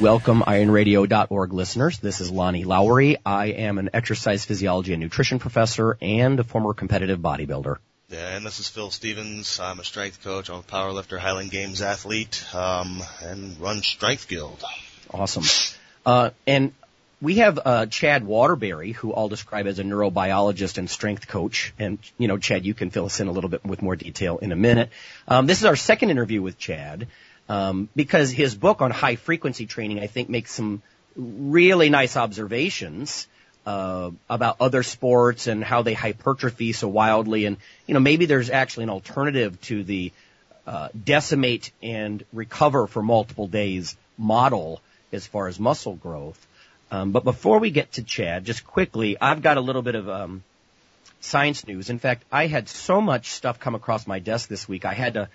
Welcome, ironradio.org listeners. This is Lonnie Lowery. I am an exercise physiology and nutrition professor and a former competitive bodybuilder. Yeah, and this is Phil Stevens. I'm a strength coach. I'm a powerlifter, Highland Games athlete, um, and run Strength Guild. Awesome. Uh, and we have uh, Chad Waterbury, who I'll describe as a neurobiologist and strength coach. And you know, Chad, you can fill us in a little bit with more detail in a minute. Um, this is our second interview with Chad um, because his book on high frequency training, I think, makes some really nice observations uh, about other sports and how they hypertrophy so wildly. And you know, maybe there's actually an alternative to the uh, decimate and recover for multiple days model as far as muscle growth. Um, but before we get to Chad, just quickly, I've got a little bit of um, science news. In fact, I had so much stuff come across my desk this week, I had to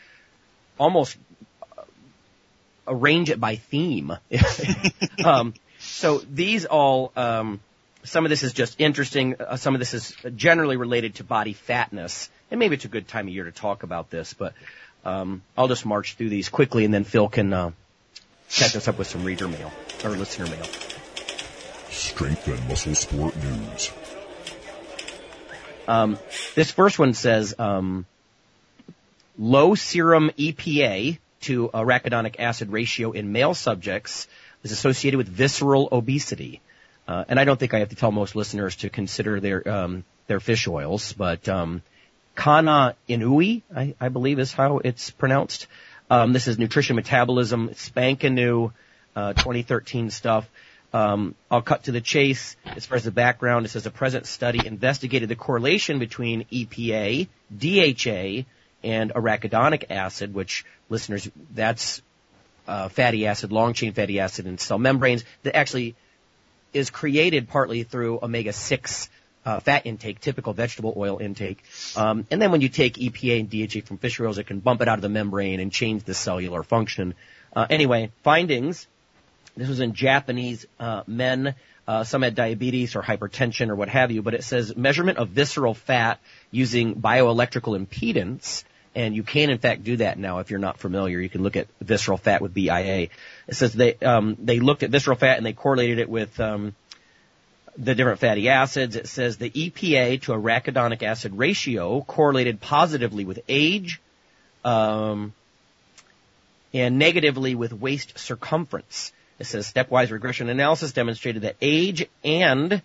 almost arrange it by theme. um, so these all, um, some of this is just interesting. Uh, some of this is generally related to body fatness, and maybe it's a good time of year to talk about this. But um, I'll just march through these quickly, and then Phil can uh, catch us up with some reader mail or listener mail. Strength and muscle sport news. Um, this first one says um, low serum EPA to arachidonic acid ratio in male subjects is associated with visceral obesity. Uh, and I don't think I have to tell most listeners to consider their um, their fish oils, but um, Kana Inui, I, I believe is how it's pronounced. Um, this is nutrition metabolism, spanking new, uh, 2013 stuff. Um, I'll cut to the chase. As far as the background, it says a present study investigated the correlation between EPA, DHA, and arachidonic acid, which listeners, that's uh, fatty acid, long chain fatty acid in cell membranes that actually is created partly through omega-6 uh, fat intake, typical vegetable oil intake. Um, and then when you take EPA and DHA from fish oils, it can bump it out of the membrane and change the cellular function. Uh, anyway, findings. This was in Japanese uh, men. Uh, some had diabetes or hypertension or what have you, but it says measurement of visceral fat using bioelectrical impedance and you can in fact do that now if you're not familiar. You can look at visceral fat with BIA. It says they um, they looked at visceral fat and they correlated it with um, the different fatty acids. It says the EPA to arachidonic acid ratio correlated positively with age, um, and negatively with waist circumference. It says stepwise regression analysis demonstrated that age and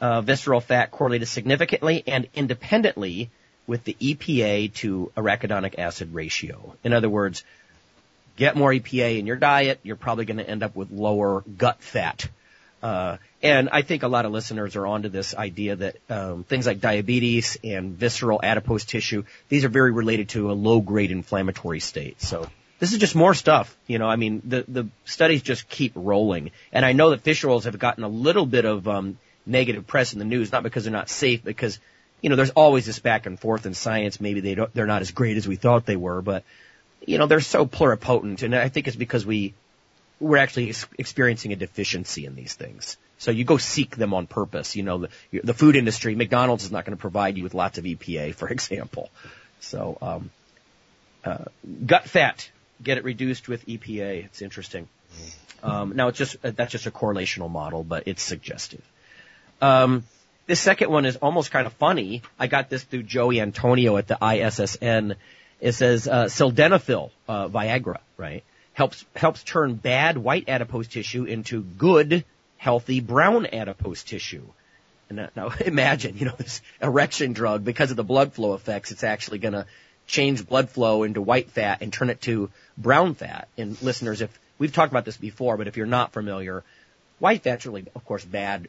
uh, visceral fat correlated significantly and independently with the EPA to arachidonic acid ratio. In other words, get more EPA in your diet, you're probably going to end up with lower gut fat. Uh, and I think a lot of listeners are onto this idea that um, things like diabetes and visceral adipose tissue, these are very related to a low grade inflammatory state. So this is just more stuff. You know, I mean, the the studies just keep rolling, and I know that fish oils have gotten a little bit of um, negative press in the news, not because they're not safe, because you know, there's always this back and forth in science. Maybe they don't, they're not as great as we thought they were, but you know, they're so pluripotent, and I think it's because we we're actually ex- experiencing a deficiency in these things. So you go seek them on purpose. You know, the, the food industry, McDonald's is not going to provide you with lots of EPA, for example. So, um, uh, gut fat, get it reduced with EPA. It's interesting. Um, now it's just that's just a correlational model, but it's suggestive. Um, this second one is almost kind of funny. I got this through Jose Antonio at the ISSN. It says uh, sildenafil, uh, Viagra, right? Helps helps turn bad white adipose tissue into good, healthy brown adipose tissue. And now imagine, you know, this erection drug because of the blood flow effects, it's actually going to change blood flow into white fat and turn it to brown fat. And listeners, if we've talked about this before, but if you're not familiar, white fat's really, of course, bad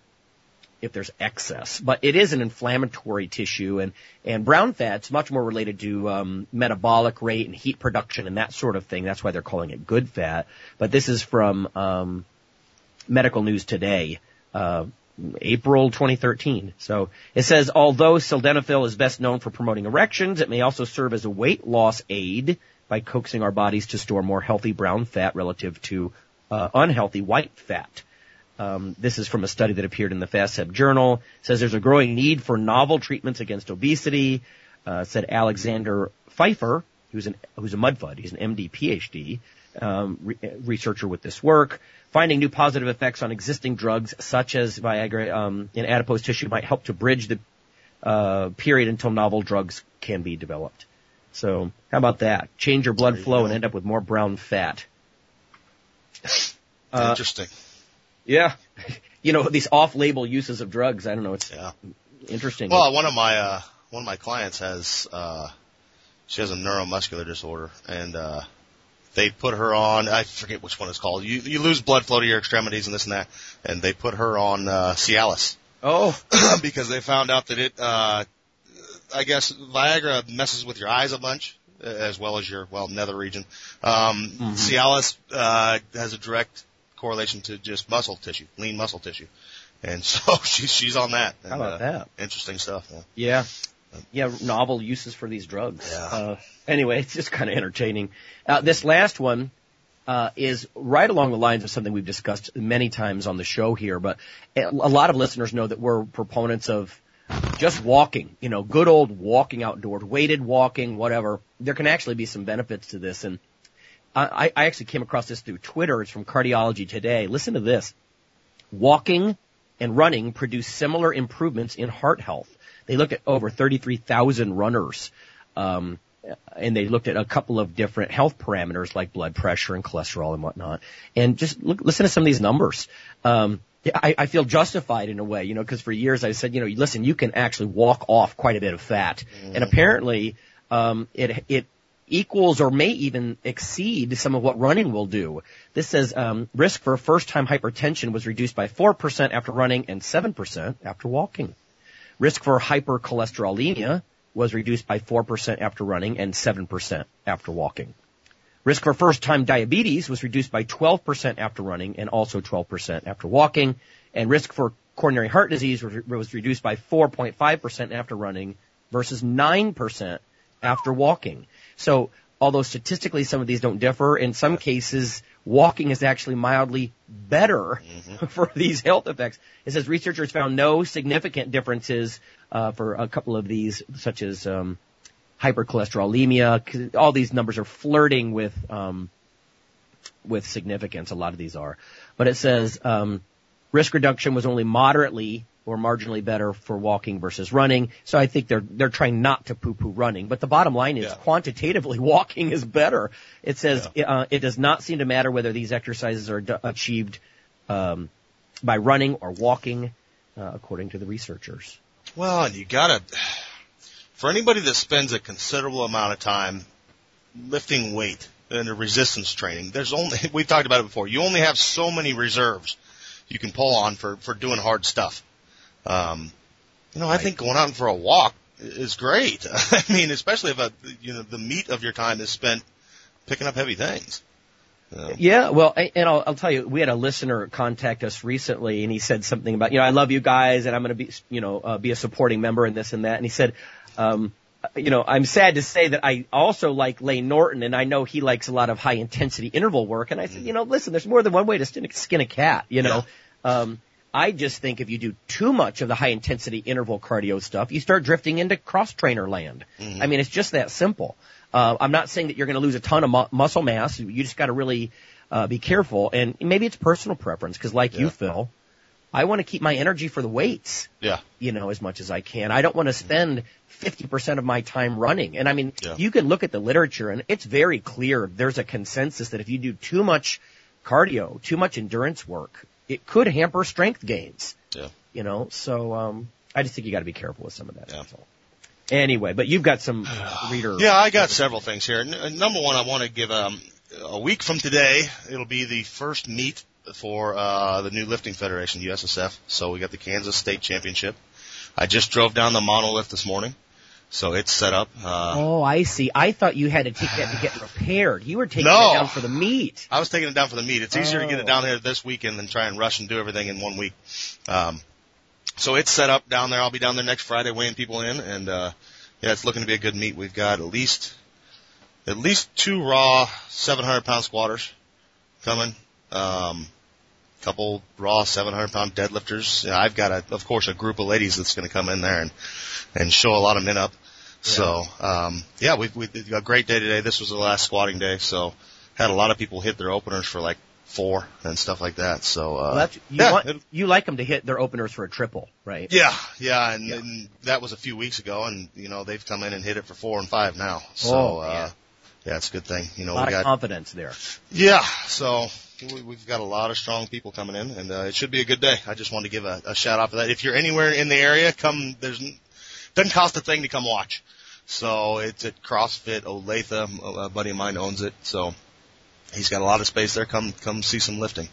if there's excess. But it is an inflammatory tissue, and and brown fat's much more related to um, metabolic rate and heat production and that sort of thing. That's why they're calling it good fat. But this is from um, Medical News Today. Uh, April 2013. So it says, although sildenafil is best known for promoting erections, it may also serve as a weight loss aid by coaxing our bodies to store more healthy brown fat relative to uh, unhealthy white fat. Um, this is from a study that appeared in the FASEB journal. It says there's a growing need for novel treatments against obesity. Uh, said Alexander Pfeifer, who's an who's a Mudfud. He's an MD PhD um, re- researcher with this work. Finding new positive effects on existing drugs such as Viagra um, in adipose tissue might help to bridge the uh, period until novel drugs can be developed. So how about that? Change your blood flow and end up with more brown fat. Uh, Interesting. Yeah. You know, these off-label uses of drugs, I don't know, it's Yeah. interesting. Well, one of my uh, one of my clients has uh, she has a neuromuscular disorder, and uh, they put her on I forget which one it's called. You you lose blood flow to your extremities and this and that, and they put her on uh, Cialis oh, because they found out that it uh, I guess Viagra messes with your eyes a bunch uh, as well as your well nether region. Um, Cialis uh, has a direct correlation to just muscle tissue, lean muscle tissue. And so she's she's on that. how about uh, that? Interesting stuff. Yeah. Yeah. Yeah, novel uses for these drugs. Yeah. Uh, anyway, it's just kind of entertaining. Uh, this last one, uh, is right along the lines of something we've discussed many times on the show here, but a a lot of listeners know that we're proponents of just walking, you know, good old walking outdoors, weighted walking, whatever. There can actually be some benefits to this. And I, I actually came across this through Twitter. It's from Cardiology Today. Listen to this. Walking and running produce similar improvements in heart health. They looked at over 33,000 runners, um, and they looked at a couple of different health parameters like blood pressure and cholesterol and whatnot. And just look, listen to some of these numbers. Um, I, I feel justified in a way, you know, because for years I said, you know, listen, you can actually walk off quite a bit of fat, and apparently um, it it equals or may even exceed some of what running will do. This says um, risk for first-time hypertension was reduced by four percent after running and seven percent after walking. Risk for hypercholesterolemia was reduced by 4% after running and 7% after walking. Risk for first-time diabetes was reduced by 12% after running and also 12% after walking. And risk for coronary heart disease was reduced by 4.5% after running versus 9% after walking. So although statistically some of these don't differ, in some cases walking is actually mildly better for these health effects. It says researchers found no significant differences uh, for a couple of these, such as um, hypercholesterolemia. All these numbers are flirting with um, with significance. A lot of these are, but it says um, risk reduction was only moderately or marginally better for walking versus running. So I think they're they're trying not to poo-poo running. But the bottom line is Yeah. quantitatively walking is better. It says uh, it does not seem to matter whether these exercises are d- achieved um, by running or walking, uh, according to the researchers. Well, and you gotta, for anybody that spends a considerable amount of time lifting weight in the resistance training, there's only, we've talked about it before, you only have so many reserves you can pull on for, for doing hard stuff. Um, you know, I think going out for a walk is great. I mean, especially if a, you know, the meat of your time is spent picking up heavy things. So, Yeah, well, and I'll, I'll tell you, we had a listener contact us recently, and he said something about, you know, I love you guys, and I'm going to be, you know, uh, be a supporting member in this and that. And he said, um, you know, I'm sad to say that I also like Layne Norton, and I know he likes a lot of high intensity interval work. And I said, you know, listen, there's more than one way to skin, skin a cat. You know, um, I just think if you do too much of the high intensity interval cardio stuff, you start drifting into cross trainer land. I mean, it's just that simple. Uh, I'm not saying that you're going to lose a ton of mu- muscle mass. You just got to really uh, be careful, and maybe it's personal preference because, like you, Phil, I want to keep my energy for the weights yeah. you know, as much as I can. I don't want to spend 50% of my time running. And I mean, Yeah. you can look at the literature and it's very clear there's a consensus that if you do too much cardio, too much endurance work, it could hamper strength gains. Yeah. You know, so um I just think you got to be careful with some of that. Yeah. All. Anyway, but you've got some reader. Yeah, I got several things here. N- uh, number one, I want to give um, a week from today. It'll be the first meet for uh, the new lifting federation, USSF. So we got the Kansas State Championship. I just drove down the Monolift this morning, so it's set up. Uh, Oh, I see. I thought you had to take that to get repaired. You were taking No. it down for the meat. I was taking it down for the meet. It's easier to get Oh. it down here this weekend than try and rush and do everything in one week. Um, so it's set up down there. I'll be down there next Friday weighing people in, and uh, yeah, it's looking to be a good meet. We've got at least at least two raw 700 pound squatters coming. Um, couple raw 700 pound deadlifters. I've got a, of course, a group of ladies that's going to come in there and and show a lot of men up. So um, yeah, we've we had a great day today. This was the last squatting day, so had a lot of people hit their openers for like four and stuff like that. So uh, Well, you, yeah, want, it- you like them to hit their openers for a triple, right? yeah, yeah, and, Yeah. and that was a few weeks ago, and you know they've come in and hit it for four and five now. So Oh, uh, yeah. it's a good thing. You know, A lot we of got confidence there. yeah, so we, we've got a lot of strong people coming in, and uh, it should be a good day. I just wanted to give a, a shout out for that. If you're anywhere in the area, come. There's doesn't cost a thing to come watch. So it's at CrossFit Olathe. A buddy of mine owns it, so he's got a lot of space there. Come come see some lifting.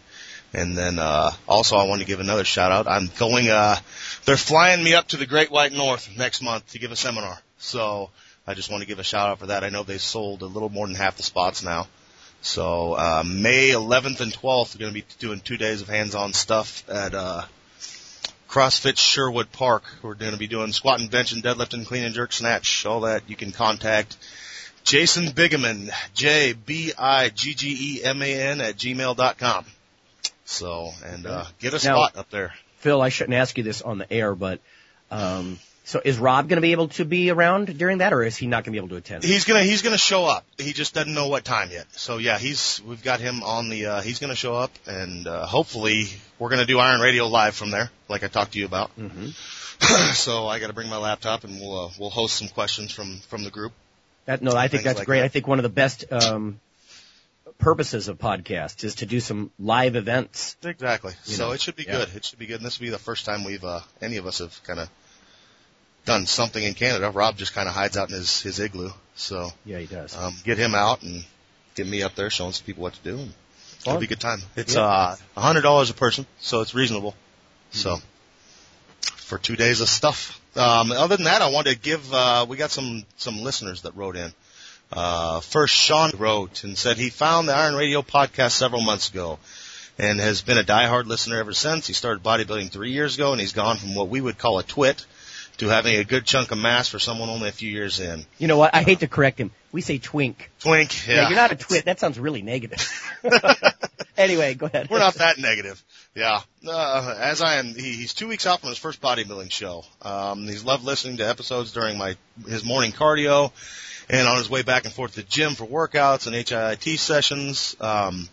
And then uh also I want to give another shout out. I'm going uh they're flying me up to the Great White North next month to give a seminar. So I just want to give a shout out for that. I know they've sold a little more than half the spots now. So uh May 11th and 12th we're going to be doing 2 days of hands-on stuff at uh CrossFit Sherwood Park. We're going to be doing squat and bench and deadlift and clean and jerk snatch. All that you can contact Jason Biggeman, J B I G G E M A N at gmail dot com. So, and uh, get a Now- spot up there. Phil, I shouldn't ask you this on the air, but um, so is Rob going to be able to be around during that, or is he not going to be able to attend? He's gonna he's gonna show up. He just doesn't know what time yet. So yeah, he's we've got him on the. uh He's gonna show up, and uh, hopefully we're gonna do Iron Radio live from there, like I talked to you about. hmm so I got to bring my laptop, and we'll uh, we'll host some questions from from the group. That no, I think that's like great. that. I think one of the best um, purposes of podcasts is to do some live events. Exactly. So know, it should be yeah. good. It should be good. And this will be the first time we've uh, any of us have kind of done something in Canada. Rob just kind of hides out in his his igloo. So Yeah, he does. um, get him out and get me up there showing some people what to do. And it'll be a good time. It's Yeah. uh a hundred dollars a person, so it's reasonable. Mm-hmm. So for two days of stuff. Um, other than that, I wanted to give. Uh, we got some some listeners that wrote in. Uh, first, Sean wrote and said he found the Iron Radio podcast several months ago and has been a diehard listener ever since. He started bodybuilding three years ago, and he's gone from what we would call a twit to having a good chunk of mass for someone only a few years in. You know what? I hate to correct him. We say twink. Twink, yeah. Yeah, you're not a twit. That sounds really negative. anyway, go ahead. We're not that negative. Yeah. Uh, as I am, he, he's two weeks out from his first bodybuilding show. Um, he's loved listening to episodes during my his morning cardio, and on his way back and forth to the gym for workouts and HIIT sessions. Um,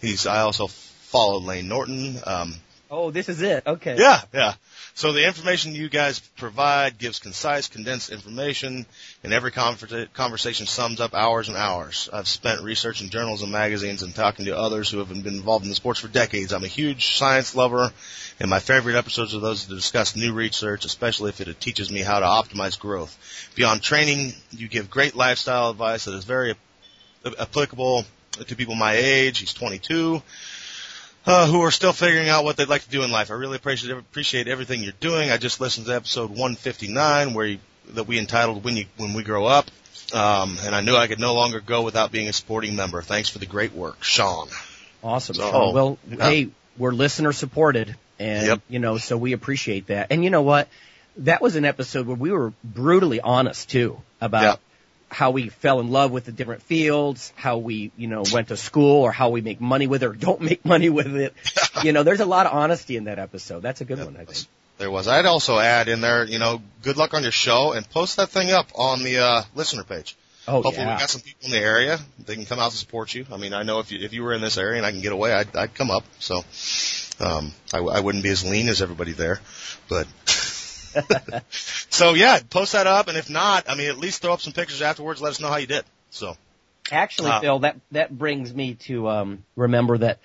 he's I also followed Layne Norton. Um, Oh, this is it. Okay. yeah, yeah. So the information you guys provide gives concise, condensed information, and every conversation sums up hours and hours. I've spent researching journals and magazines and talking to others who have been involved in the sports for decades. I'm a huge science lover, and my favorite episodes are those that discuss new research, especially if it teaches me how to optimize growth. Beyond training, you give great lifestyle advice that is very applicable to people my age. He's 22 uh, who are still figuring out what they'd like to do in life. I really appreciate appreciate everything you're doing. I just listened to episode 159 where you, that we entitled "When You When We Grow Up," um, and I knew I could no longer go without being a supporting member. Thanks for the great work, Sean. Awesome. So- Sean. Well, Yeah. hey, we're listener supported, and Yep. you know, so we appreciate that. And you know what? That was an episode where we were brutally honest too about Yeah. How we fell in love with the different fields, how we, you know, went to school, or how we make money with it or don't make money with it. you know, there's a lot of honesty in that episode. That's a good one, I think. There was. I'd also add in there, you know, good luck on your show and post that thing up on the uh, listener page. Oh Hopefully yeah. we got some people in the area. They can come out to support you. I mean, I know if you if you were in this area and I can get away, I'd I'd come up. So, um, I, I wouldn't be as lean as everybody there, but. so yeah, post that up, and if not, I mean, at least throw up some pictures afterwards. Let us know how you did. So Actually, Uh, Phil, that that brings me to um, remember that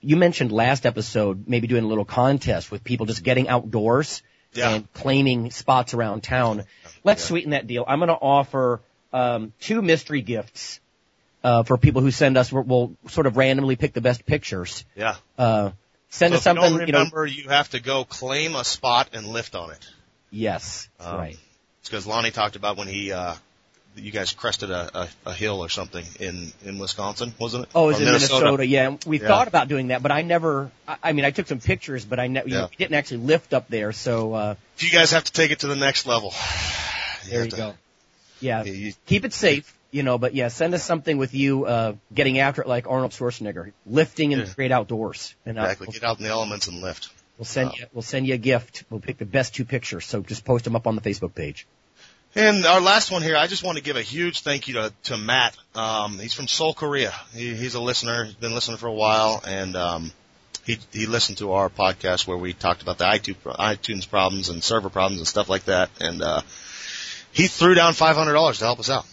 you mentioned last episode maybe doing a little contest with people just getting outdoors Yeah. and claiming spots around town. Let's Yeah. sweeten that deal. I'm going to offer um, two mystery gifts uh, for people who send us. We'll, we'll sort of randomly pick the best pictures. Yeah. Uh, send so us something. You don't you know, remember, you, have to go claim a spot and lift on it. Yes, Um, right. It's because Lonnie talked about when he, uh, you guys crested a, a, a hill or something in, in Wisconsin, wasn't it? Oh, it was Or in Minnesota. Yeah, we Yeah. thought about doing that, but I never. I, I mean, I took some pictures, but I ne- you know, we didn't actually lift up there. So uh, If you guys have to take it to the next level. there you to- go. Yeah, you- you- keep it safe, you know. But yeah, send us something with you uh, getting after it like Arnold Schwarzenegger, lifting in Yeah. the great outdoors. And uh, Exactly. Get out in the elements and lift. We'll send you we'll send you a gift. We'll pick the best two pictures. So just post them up on the Facebook page. And our last one here, I just want to give a huge thank you to, to Matt. Um, he's from Seoul, Korea. He, he's a listener. He's been listening for a while, and um, he he listened to our podcast where we talked about the iTunes iTunes problems and server problems and stuff like that. And uh, he threw down five hundred dollars to help us out.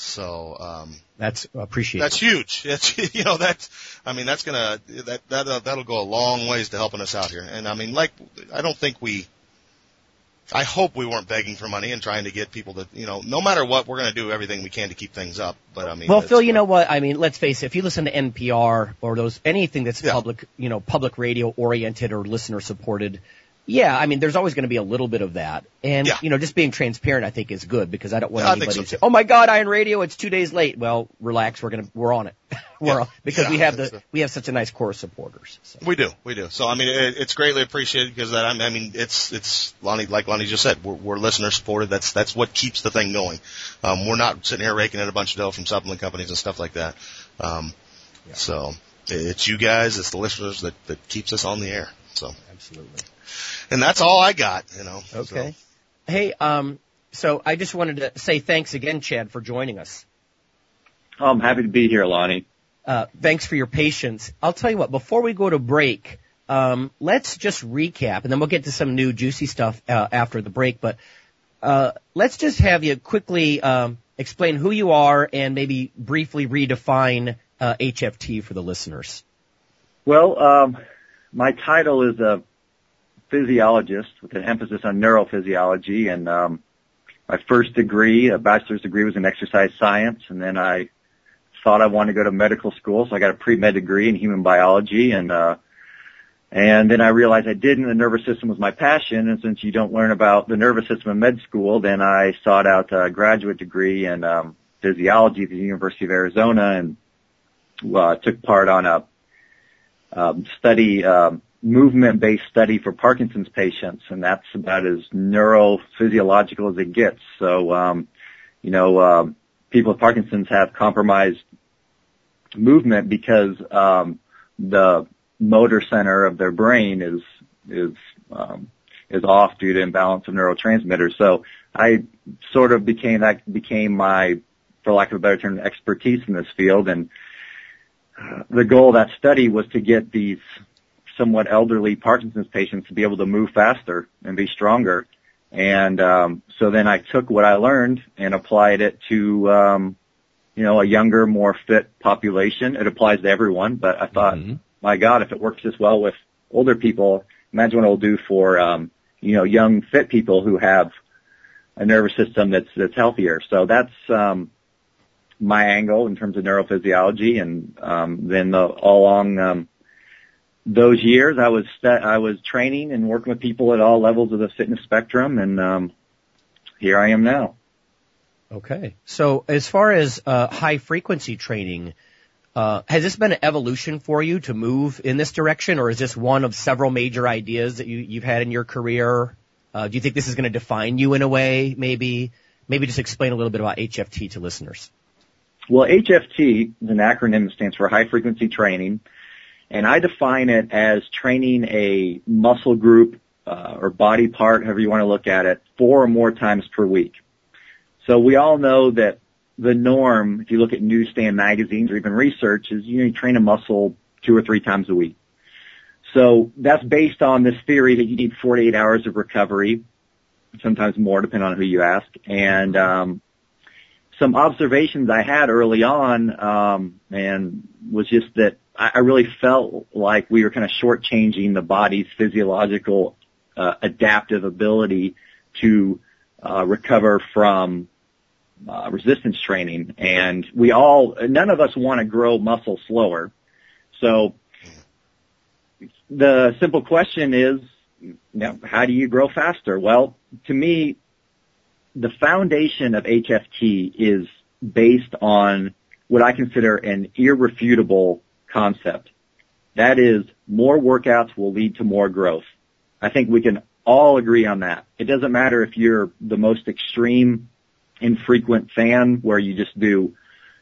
So um, That's appreciated. that's huge. It's you know that's I mean that's gonna that that uh, that'll go a long ways to helping us out here. And I mean like I don't think we. I hope we weren't begging for money and trying to get people to you know no matter what we're gonna do everything we can to keep things up. But I mean Well, Phil, you know what? I mean, let's face it. If you listen to NPR or those anything that's Yeah. public, you know, public radio oriented or listener supported, yeah, I mean, there's always going to be a little bit of that. And Yeah. you know, just being transparent, I think, is good because I don't want Yeah, I anybody so, to say, "Oh my God, Iron Radio, it's two days late." Well, relax. We're gonna we're on it. we're Yeah. on, because we have the it. we have such a nice core of supporters. So. We do, we do. So I mean, it, it's greatly appreciated because that I mean, it's it's Lonnie, like Lonnie just said, we're, we're listener supported. That's that's what keeps the thing going. Um, we're not sitting here raking in a bunch of dough from supplement companies and stuff like that. Um, so it's you guys, it's the listeners that that keeps us on the air. So, Absolutely. And that's all I got. You know. Okay. Hey, um, so I just wanted to say thanks again, Chad, for joining us. Oh, I'm happy to be here, Lonnie. Uh, thanks for your patience. I'll tell you what, before we go to break, um, let's just recap, and then we'll get to some new juicy stuff uh, after the break. But uh, let's just have you quickly um, explain who you are and maybe briefly redefine uh, HFT for the listeners. Well, um, my title is a physiologist with an emphasis on neurophysiology, and um, my first degree, a bachelor's degree, was in exercise science, and then I thought I wanted to go to medical school, so I got a pre-med degree in human biology, and uh, and then I realized I didn't. The nervous system was my passion, and since you don't learn about the nervous system in med school, then I sought out a graduate degree in um, physiology at the University of Arizona, and uh, took part on a um, study, um, movement-based study for Parkinson's patients, and that's about as neurophysiological as it gets. So, um, you know, um, people with Parkinson's have compromised movement because um, the motor center of their brain is is um, is off due to imbalance of neurotransmitters. So, I sort of became that became my, for lack of a better term, expertise in this field, and the goal of that study was to get these somewhat elderly Parkinson's patients to be able to move faster and be stronger. And um, so then I took what I learned and applied it to, um, you know, a younger, more fit population. It applies to everyone, but I thought, my God, if it works this well with older people, imagine what it'll do for, um, you know, young, fit people who have a nervous system that's that's healthier. So that's um, my angle in terms of neurophysiology, and um, then the, all along um, those years, I was st- I was training and working with people at all levels of the fitness spectrum, and um, here I am now. Okay. So as far as uh, high frequency training, uh, has this been an evolution for you to move in this direction, or is this one of several major ideas that you, you've had in your career? Uh, do you think this is going to define you in a way? Maybe, maybe just explain a little bit about HFT to listeners. Well, HFT is an acronym that stands for high frequency training, and I define it as training a muscle group uh, or body part, however you want to look at it, four or more times per week. So we all know that the norm, if you look at newsstand magazines or even research, is you, know, you train a muscle two or three times a week. So that's based on this theory that you need 48 hours of recovery, sometimes more depending on who you ask, and um, some observations I had early on, um, and was just that I, I really felt like we were kind of shortchanging the body's physiological uh, adaptive ability to uh, recover from uh, resistance training, and we all none of us want to grow muscle slower. So the simple question is, how do you grow faster? Well, to me, the foundation of HFT is based on what I consider an irrefutable concept. That is, more workouts will lead to more growth. I think we can all agree on that. It doesn't matter if you're the most extreme, infrequent fan where you just do,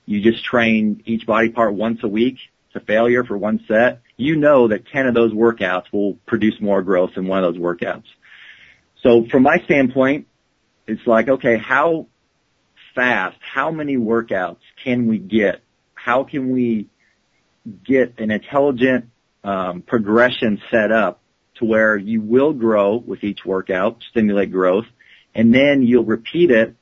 you just train each body part once a week to failure for one set. You know that 10 of those workouts will produce more growth than one of those workouts. So from my standpoint, it's like, okay, how fast, how many workouts can we get? How can we get an intelligent um, progression set up to where you will grow with each workout, stimulate growth, and then you'll repeat it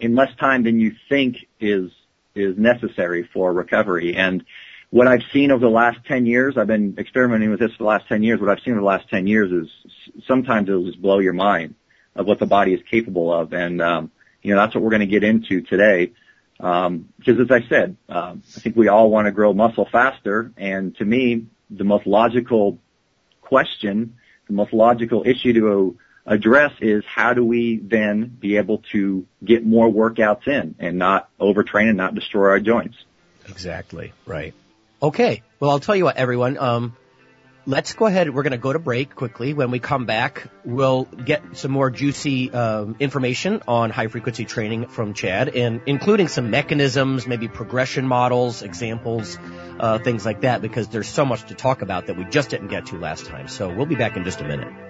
in less time than you think is is necessary for recovery. And what I've seen over the last 10 years, I've been experimenting with this for the last 10 years. What I've seen over the last 10 years is sometimes it'll just blow your mind of what the body is capable of. And, um, you know, that's what we're going to get into today. Um, because as I said, um, I think we all want to grow muscle faster. And to me, the most logical question, the most logical issue to address is how do we then be able to get more workouts in and not overtrain and not destroy our joints. Exactly. Right. Okay. Well, I'll tell you what, everyone. Um, let's go ahead. We're going to go to break quickly. When we come back, we'll get some more juicy um, information on high frequency training from Chad, and including some mechanisms, maybe progression models, examples, uh, things like that, because there's so much to talk about that we just didn't get to last time. So we'll be back in just a minute.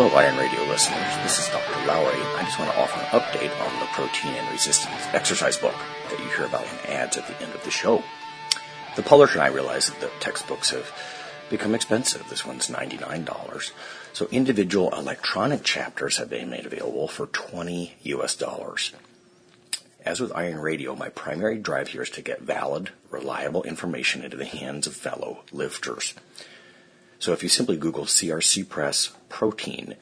Hello, Iron Radio listeners. This is Dr. Lowery. I just want to offer an update on the protein and resistance exercise book that you hear about in ads at the end of the show. The publisher and I realize that the textbooks have become expensive. This one's $99. So individual electronic chapters have been made available for 20 US dollars. As with Iron Radio, my primary drive here is to get valid, reliable information into the hands of fellow lifters. So if you simply Google CRC Press protein,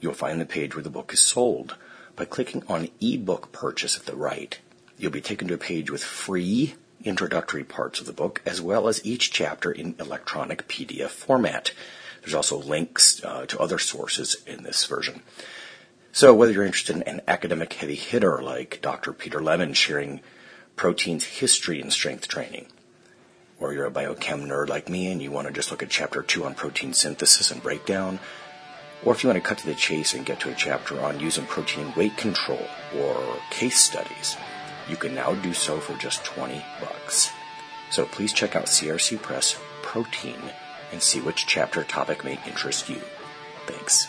you'll find the page where the book is sold. By clicking on ebook purchase at the right, you'll be taken to a page with free introductory parts of the book, as well as each chapter in electronic PDF format. There's also links uh, to other sources in this version. So whether you're interested in an academic heavy hitter like Dr. Peter Lemon sharing protein's history in strength training, or you're a biochem nerd like me and you want to just look at chapter two on protein synthesis and breakdown, or if you want to cut to the chase and get to a chapter on using protein weight control or case studies, you can now do so for just 20 bucks. So please check out CRC Press Protein and see which chapter topic may interest you. Thanks.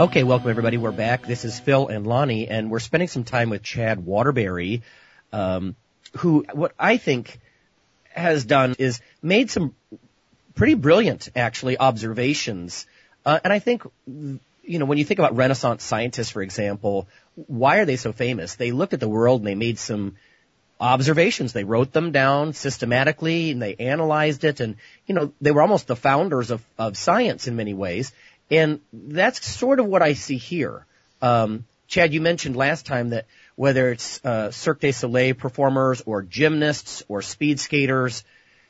Okay, welcome everybody. We're back. This is Phil and Lonnie, and we're spending some time with Chad Waterbury, um, who what I think has done is made some pretty brilliant, actually, observations. Uh, and I think, you know, when you think about Renaissance scientists, for example, why are they so famous? They looked at the world and they made some observations. They wrote them down systematically and they analyzed it and, you know, they were almost the founders of, of science in many ways. And that's sort of what I see here. Um, Chad, you mentioned last time that whether it's uh, Cirque du Soleil performers or gymnasts or speed skaters,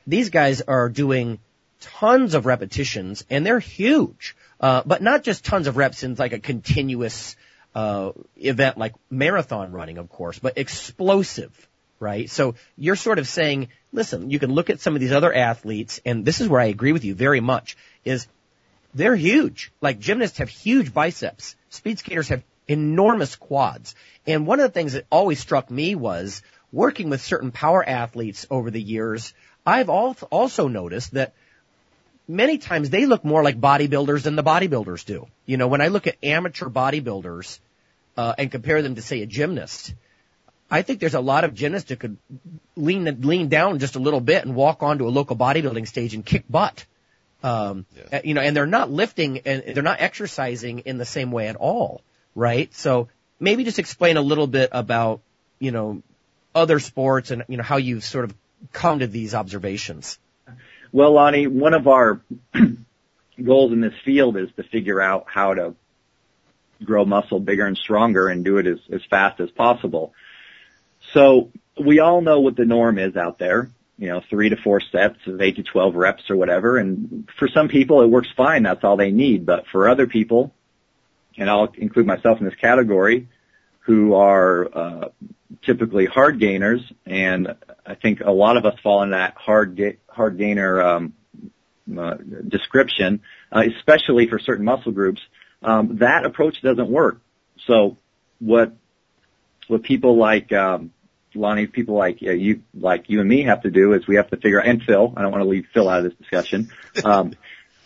these guys are doing tons of repetitions and they're huge. Uh, but not just tons of reps in like a continuous uh, event like marathon running, of course, but explosive, right? So you're sort of saying, listen, you can look at some of these other athletes, and this is where I agree with you very much, is they're huge. Like gymnasts have huge biceps. Speed skaters have enormous quads. And one of the things that always struck me was working with certain power athletes over the years, I've also noticed that many times they look more like bodybuilders than the bodybuilders do. You know, when I look at amateur bodybuilders, uh, and compare them to say a gymnast, I think there's a lot of gymnasts that could lean, lean down just a little bit and walk onto a local bodybuilding stage and kick butt. Um, yeah. you know, and they're not lifting and they're not exercising in the same way at all, right? So maybe just explain a little bit about, you know, other sports and, you know, how you've sort of come to these observations. Well, Lonnie, one of our goals in this field is to figure out how to grow muscle bigger and stronger and do it as, as fast as possible. So we all know what the norm is out there you know, three to four sets of eight to 12 reps or whatever. And for some people, it works fine. That's all they need. But for other people, and I'll include myself in this category, who are uh, typically hard gainers, and I think a lot of us fall in that hard ga- hard gainer um, uh, description, uh, especially for certain muscle groups. Um, that approach doesn't work. So what what people like um, Lonnie, people like uh, you, like you and me have to do is we have to figure out, and Phil, I don't want to leave Phil out of this discussion, um,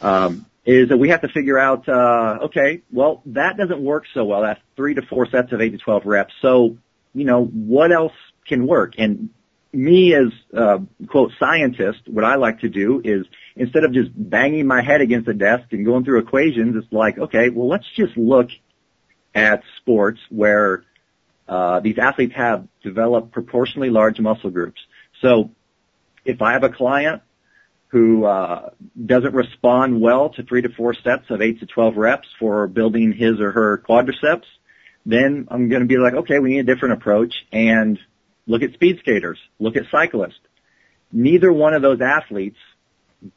um, is that we have to figure out, uh, okay, well, that doesn't work so well. That's three to four sets of eight to 12 reps. So, you know, what else can work? And me as, uh, quote, scientist, what I like to do is instead of just banging my head against the desk and going through equations, it's like, okay, well, let's just look at sports where these athletes have developed proportionally large muscle groups. So if I have a client who uh, doesn't respond well to three to four sets of eight to 12 reps for building his or her quadriceps, then I'm going to be like, okay, we need a different approach and look at speed skaters, look at cyclists. Neither one of those athletes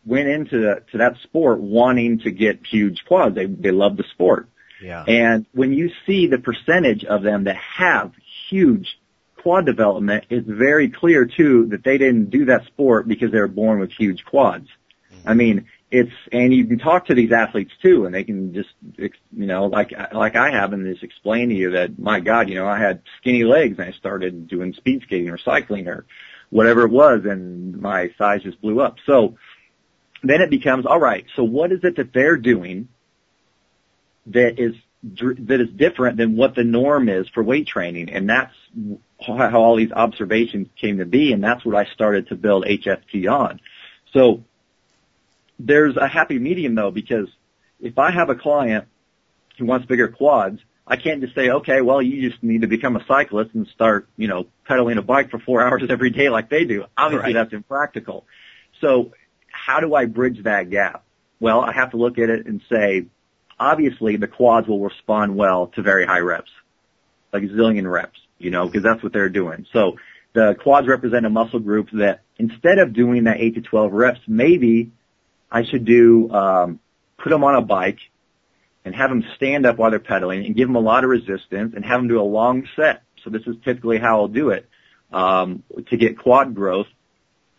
went into to that sport wanting to get huge quads. They they love the sport. Yeah. And when you see the percentage of them that have huge quad development, it's very clear too that they didn't do that sport because they were born with huge quads. Mm-hmm. I mean, it's, and you can talk to these athletes too and they can just, you know, like, like I have and just explain to you that, my God, you know, I had skinny legs and I started doing speed skating or cycling or whatever it was and my size just blew up. So then it becomes, alright, so what is it that they're doing that is that is different than what the norm is for weight training, and that's how all these observations came to be, and that's what I started to build HFT on. So there's a happy medium though, because if I have a client who wants bigger quads, I can't just say, okay, well, you just need to become a cyclist and start, you know, pedaling a bike for four hours every day like they do. Obviously, right. that's impractical. So how do I bridge that gap? Well, I have to look at it and say, obviously the quads will respond well to very high reps, like zillion reps, you know, because that's what they're doing. So the quads represent a muscle group that instead of doing that 8 to 12 reps, maybe I should do, um, put them on a bike and have them stand up while they're pedaling and give them a lot of resistance and have them do a long set. So this is typically how I'll do it. Um, to get quad growth,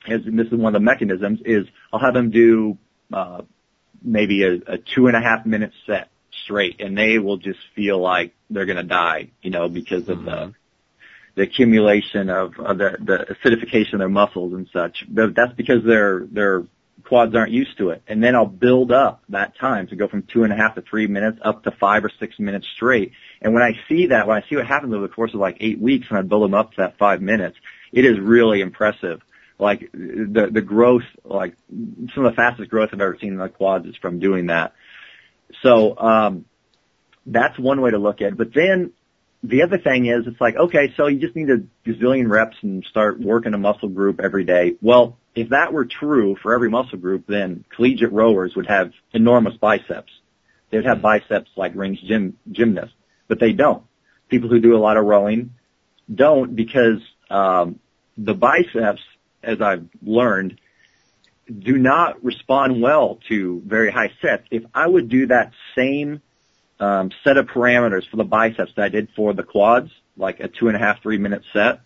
as this is one of the mechanisms, is I'll have them do uh, maybe a, a two and a half minute set straight and they will just feel like they're going to die, you know, because of mm-hmm. the, the accumulation of, of the, the acidification of their muscles and such. But that's because they're, they're quads aren't used to it. And then I'll build up that time to go from two and a half to three minutes up to five or six minutes straight. And when I see that, when I see what happens over the course of like eight weeks and I build them up to that five minutes, it is really impressive. Like the, the growth, like some of the fastest growth I've ever seen in the quads is from doing that. So, um, that's one way to look at it. But then the other thing is it's like, okay, so you just need a gazillion reps and start working a muscle group every day. Well, if that were true for every muscle group, then collegiate rowers would have enormous biceps. They'd have biceps like range gym, gymnasts, but they don't. People who do a lot of rowing don't because, um, the biceps, as I've learned, do not respond well to very high sets. If I would do that same um, set of parameters for the biceps that I did for the quads, like a two and a half, three minute set,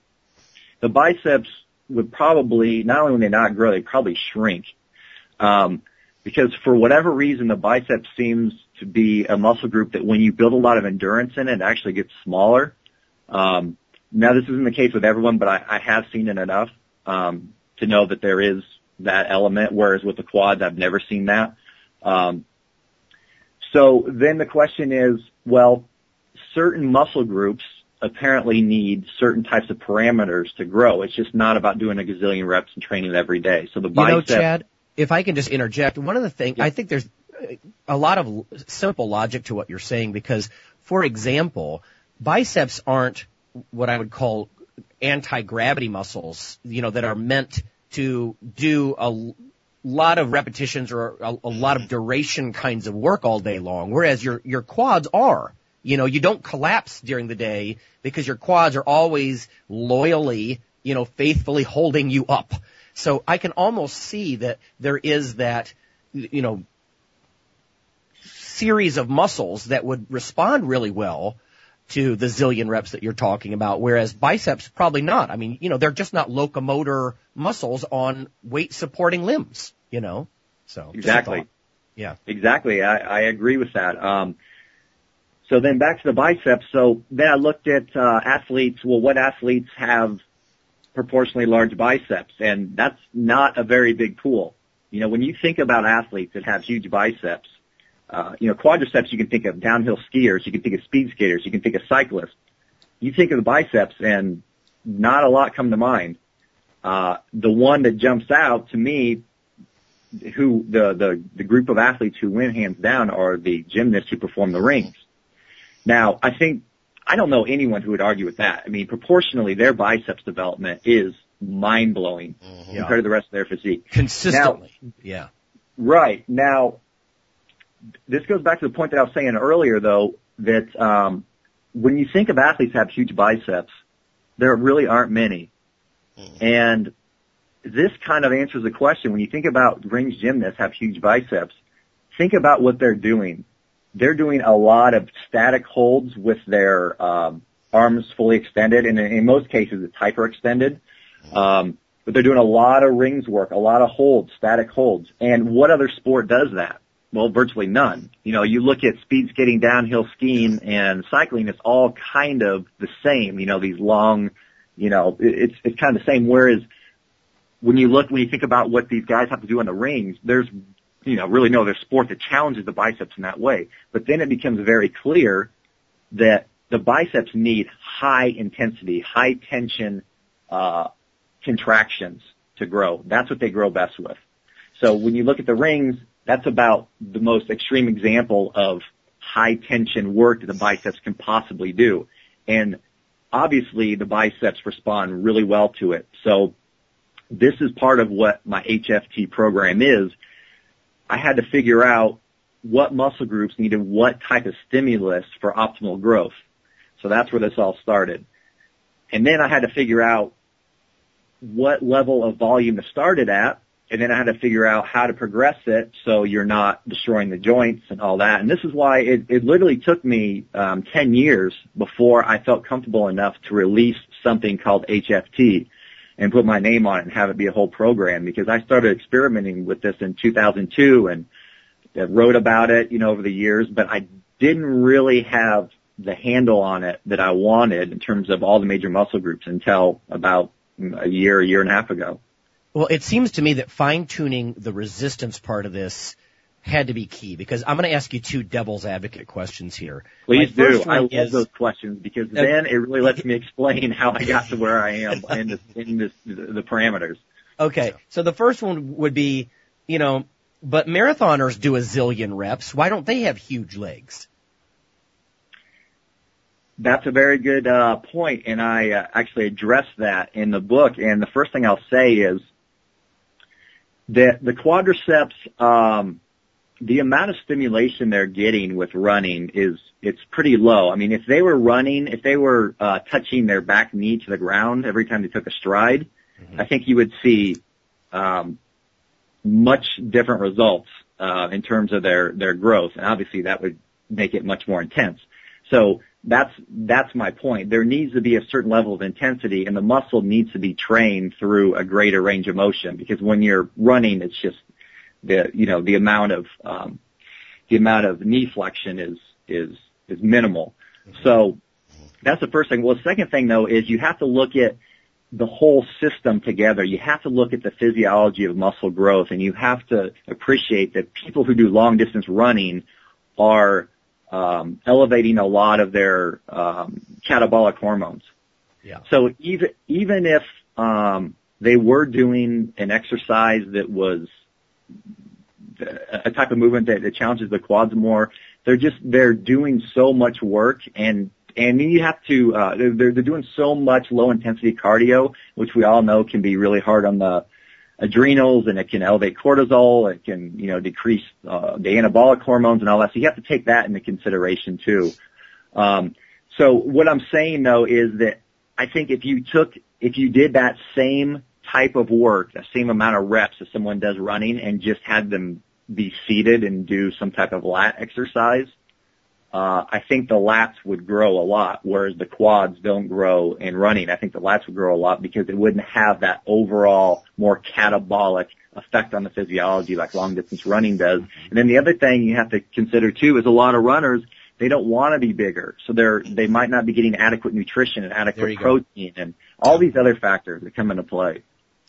the biceps would probably, not only would they not grow, they probably shrink. Um, because for whatever reason, the biceps seems to be a muscle group that when you build a lot of endurance in it, it actually gets smaller. Um, now this isn't the case with everyone, but I, I have seen it enough, um, to know that there is that element, whereas with the quads, I've never seen that. Um, so then the question is, well, certain muscle groups apparently need certain types of parameters to grow. It's just not about doing a gazillion reps and training every day. So the bicep. You know, Chad, if I can just interject, one of the things, I think there's a lot of simple logic to what you're saying because, for example, biceps aren't what I would call anti-gravity muscles, you know, that are meant to do a lot of repetitions or a, a lot of duration kinds of work all day long, whereas your, your quads are. You know, you don't collapse during the day because your quads are always loyally, you know, faithfully holding you up. So I can almost see that there is that, you know, series of muscles that would respond really well to the zillion reps that you're talking about, whereas biceps probably not. I mean, you know, they're just not locomotor muscles on weight supporting limbs, you know? So. Exactly. Yeah. Exactly. I, I agree with that. Um, so then back to the biceps. So then I looked at, uh, athletes. Well, what athletes have proportionally large biceps? And that's not a very big pool. You know, when you think about athletes that have huge biceps, uh, you know, quadriceps you can think of downhill skiers, you can think of speed skaters, you can think of cyclists. You think of the biceps and not a lot come to mind. Uh, the one that jumps out to me, who the, the, the group of athletes who win hands down are the gymnasts who perform the rings. Now, I think, I don't know anyone who would argue with that. I mean, proportionally, their biceps development is mind blowing mm-hmm. compared to the rest of their physique. Consistently. Now, yeah. Right. Now, this goes back to the point that I was saying earlier, though, that um, when you think of athletes have huge biceps, there really aren't many. Mm-hmm. And this kind of answers the question. When you think about rings gymnasts have huge biceps, think about what they're doing. They're doing a lot of static holds with their um, arms fully extended, and in most cases, it's hyperextended. Mm-hmm. Um, but they're doing a lot of rings work, a lot of holds, static holds. And what other sport does that? Well, virtually none. You know, you look at speed skating, downhill skiing, and cycling, it's all kind of the same. You know, these long, you know, it's, it's kind of the same. Whereas when you look, when you think about what these guys have to do on the rings, there's, you know, really no other sport that challenges the biceps in that way. But then it becomes very clear that the biceps need high intensity, high tension, uh, contractions to grow. That's what they grow best with. So when you look at the rings, that's about the most extreme example of high tension work that the biceps can possibly do. And obviously the biceps respond really well to it. So this is part of what my HFT program is. I had to figure out what muscle groups needed what type of stimulus for optimal growth. So that's where this all started. And then I had to figure out what level of volume to start it at and then I had to figure out how to progress it so you're not destroying the joints and all that. And this is why it, it literally took me um, 10 years before I felt comfortable enough to release something called HFT and put my name on it and have it be a whole program because I started experimenting with this in 2002 and wrote about it, you know, over the years, but I didn't really have the handle on it that I wanted in terms of all the major muscle groups until about a year, a year and a half ago. Well, it seems to me that fine tuning the resistance part of this had to be key because I'm going to ask you two devil's advocate questions here. Please do. I love is- those questions because then it really lets me explain how I got to where I am in, this, in this, the parameters. Okay, so the first one would be, you know, but marathoners do a zillion reps. Why don't they have huge legs? That's a very good uh, point, and I uh, actually address that in the book. And the first thing I'll say is that the quadriceps, um, the amount of stimulation they're getting with running is it's pretty low. I mean, if they were running, if they were uh, touching their back knee to the ground every time they took a stride, I think you would see um, much different results uh, in terms of their their growth, and obviously that would make it much more intense. So that's that's my point. There needs to be a certain level of intensity, and the muscle needs to be trained through a greater range of motion. Because when you're running, it's just the you know the amount of um, the amount of knee flexion is is is minimal. So that's the first thing. Well, the second thing though is you have to look at the whole system together. You have to look at the physiology of muscle growth, and you have to appreciate that people who do long distance running are um, elevating a lot of their um, catabolic hormones. Yeah. So even even if um, they were doing an exercise that was a type of movement that, that challenges the quads more, they're just they're doing so much work and and then you have to uh, they're they're doing so much low intensity cardio, which we all know can be really hard on the adrenals and it can elevate cortisol. It can, you know, decrease uh, the anabolic hormones and all that. So you have to take that into consideration too. Um, so what I'm saying though is that I think if you took, if you did that same type of work, the same amount of reps as someone does running and just had them be seated and do some type of lat exercise, uh, I think the lats would grow a lot, whereas the quads don't grow in running. I think the lats would grow a lot because it wouldn't have that overall more catabolic effect on the physiology like long distance running does. And then the other thing you have to consider too is a lot of runners, they don't want to be bigger. So they're, they might not be getting adequate nutrition and adequate you go. protein and all these other factors that come into play.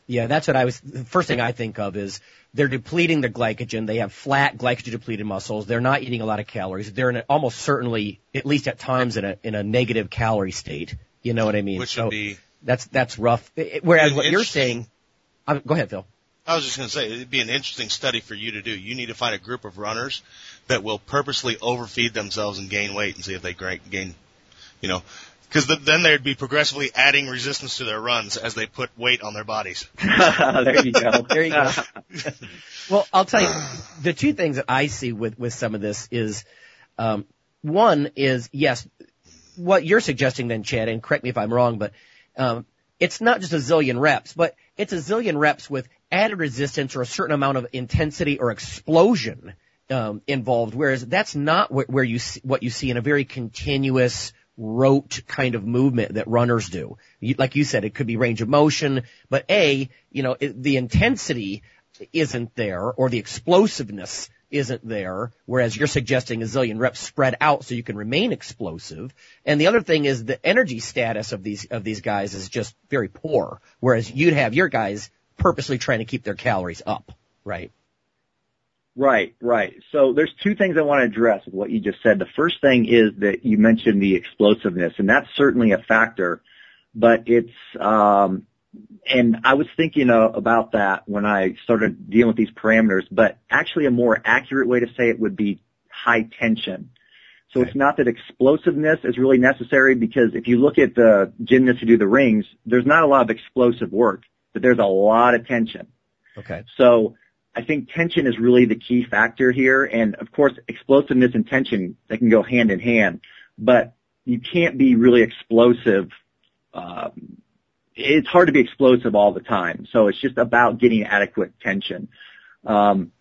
Yeah, that's what I was. The first thing I think of is they're depleting their glycogen. They have flat glycogen depleted muscles. They're not eating a lot of calories. They're in a, almost certainly, at least at times, in a in a negative calorie state. You know what I mean? Which So would be, that's that's rough. Whereas what you're saying, um, go ahead, Phil. I was just going to say, it'd be an interesting study for you to do. You need to find a group of runners that will purposely overfeed themselves and gain weight and see if they gain, you know, because then they'd be progressively adding resistance to their runs as they put weight on their bodies. there you go. There you go. well, I'll tell you, the two things that I see with, with some of this is, um, one is, yes, what you're suggesting then, Chad, and correct me if I'm wrong, but, um, it's not just a zillion reps, but it's a zillion reps with added resistance or a certain amount of intensity or explosion, um, involved, whereas that's not wh- where you see, what you see in a very continuous, rote kind of movement that runners do. Like you said, it could be range of motion, but A, you know, it, the intensity isn't there or the explosiveness isn't there, whereas you're suggesting a zillion reps spread out so you can remain explosive. And the other thing is the energy status of these, of these guys is just very poor, whereas you'd have your guys purposely trying to keep their calories up, right? Right, right. So there's two things I want to address with what you just said. The first thing is that you mentioned the explosiveness, and that's certainly a factor, but it's, um, and I was thinking uh, about that when I started dealing with these parameters, but actually a more accurate way to say it would be high tension. So it's not that explosiveness is really necessary because if you look at the gymnasts who do the rings, there's not a lot of explosive work, but there's a lot of tension. Okay. So I think tension is really the key factor here. And of course, explosiveness and tension, they can go hand in hand, but you can't be really explosive. Um, it's hard to be explosive all the time. So it's just about getting adequate tension. Um,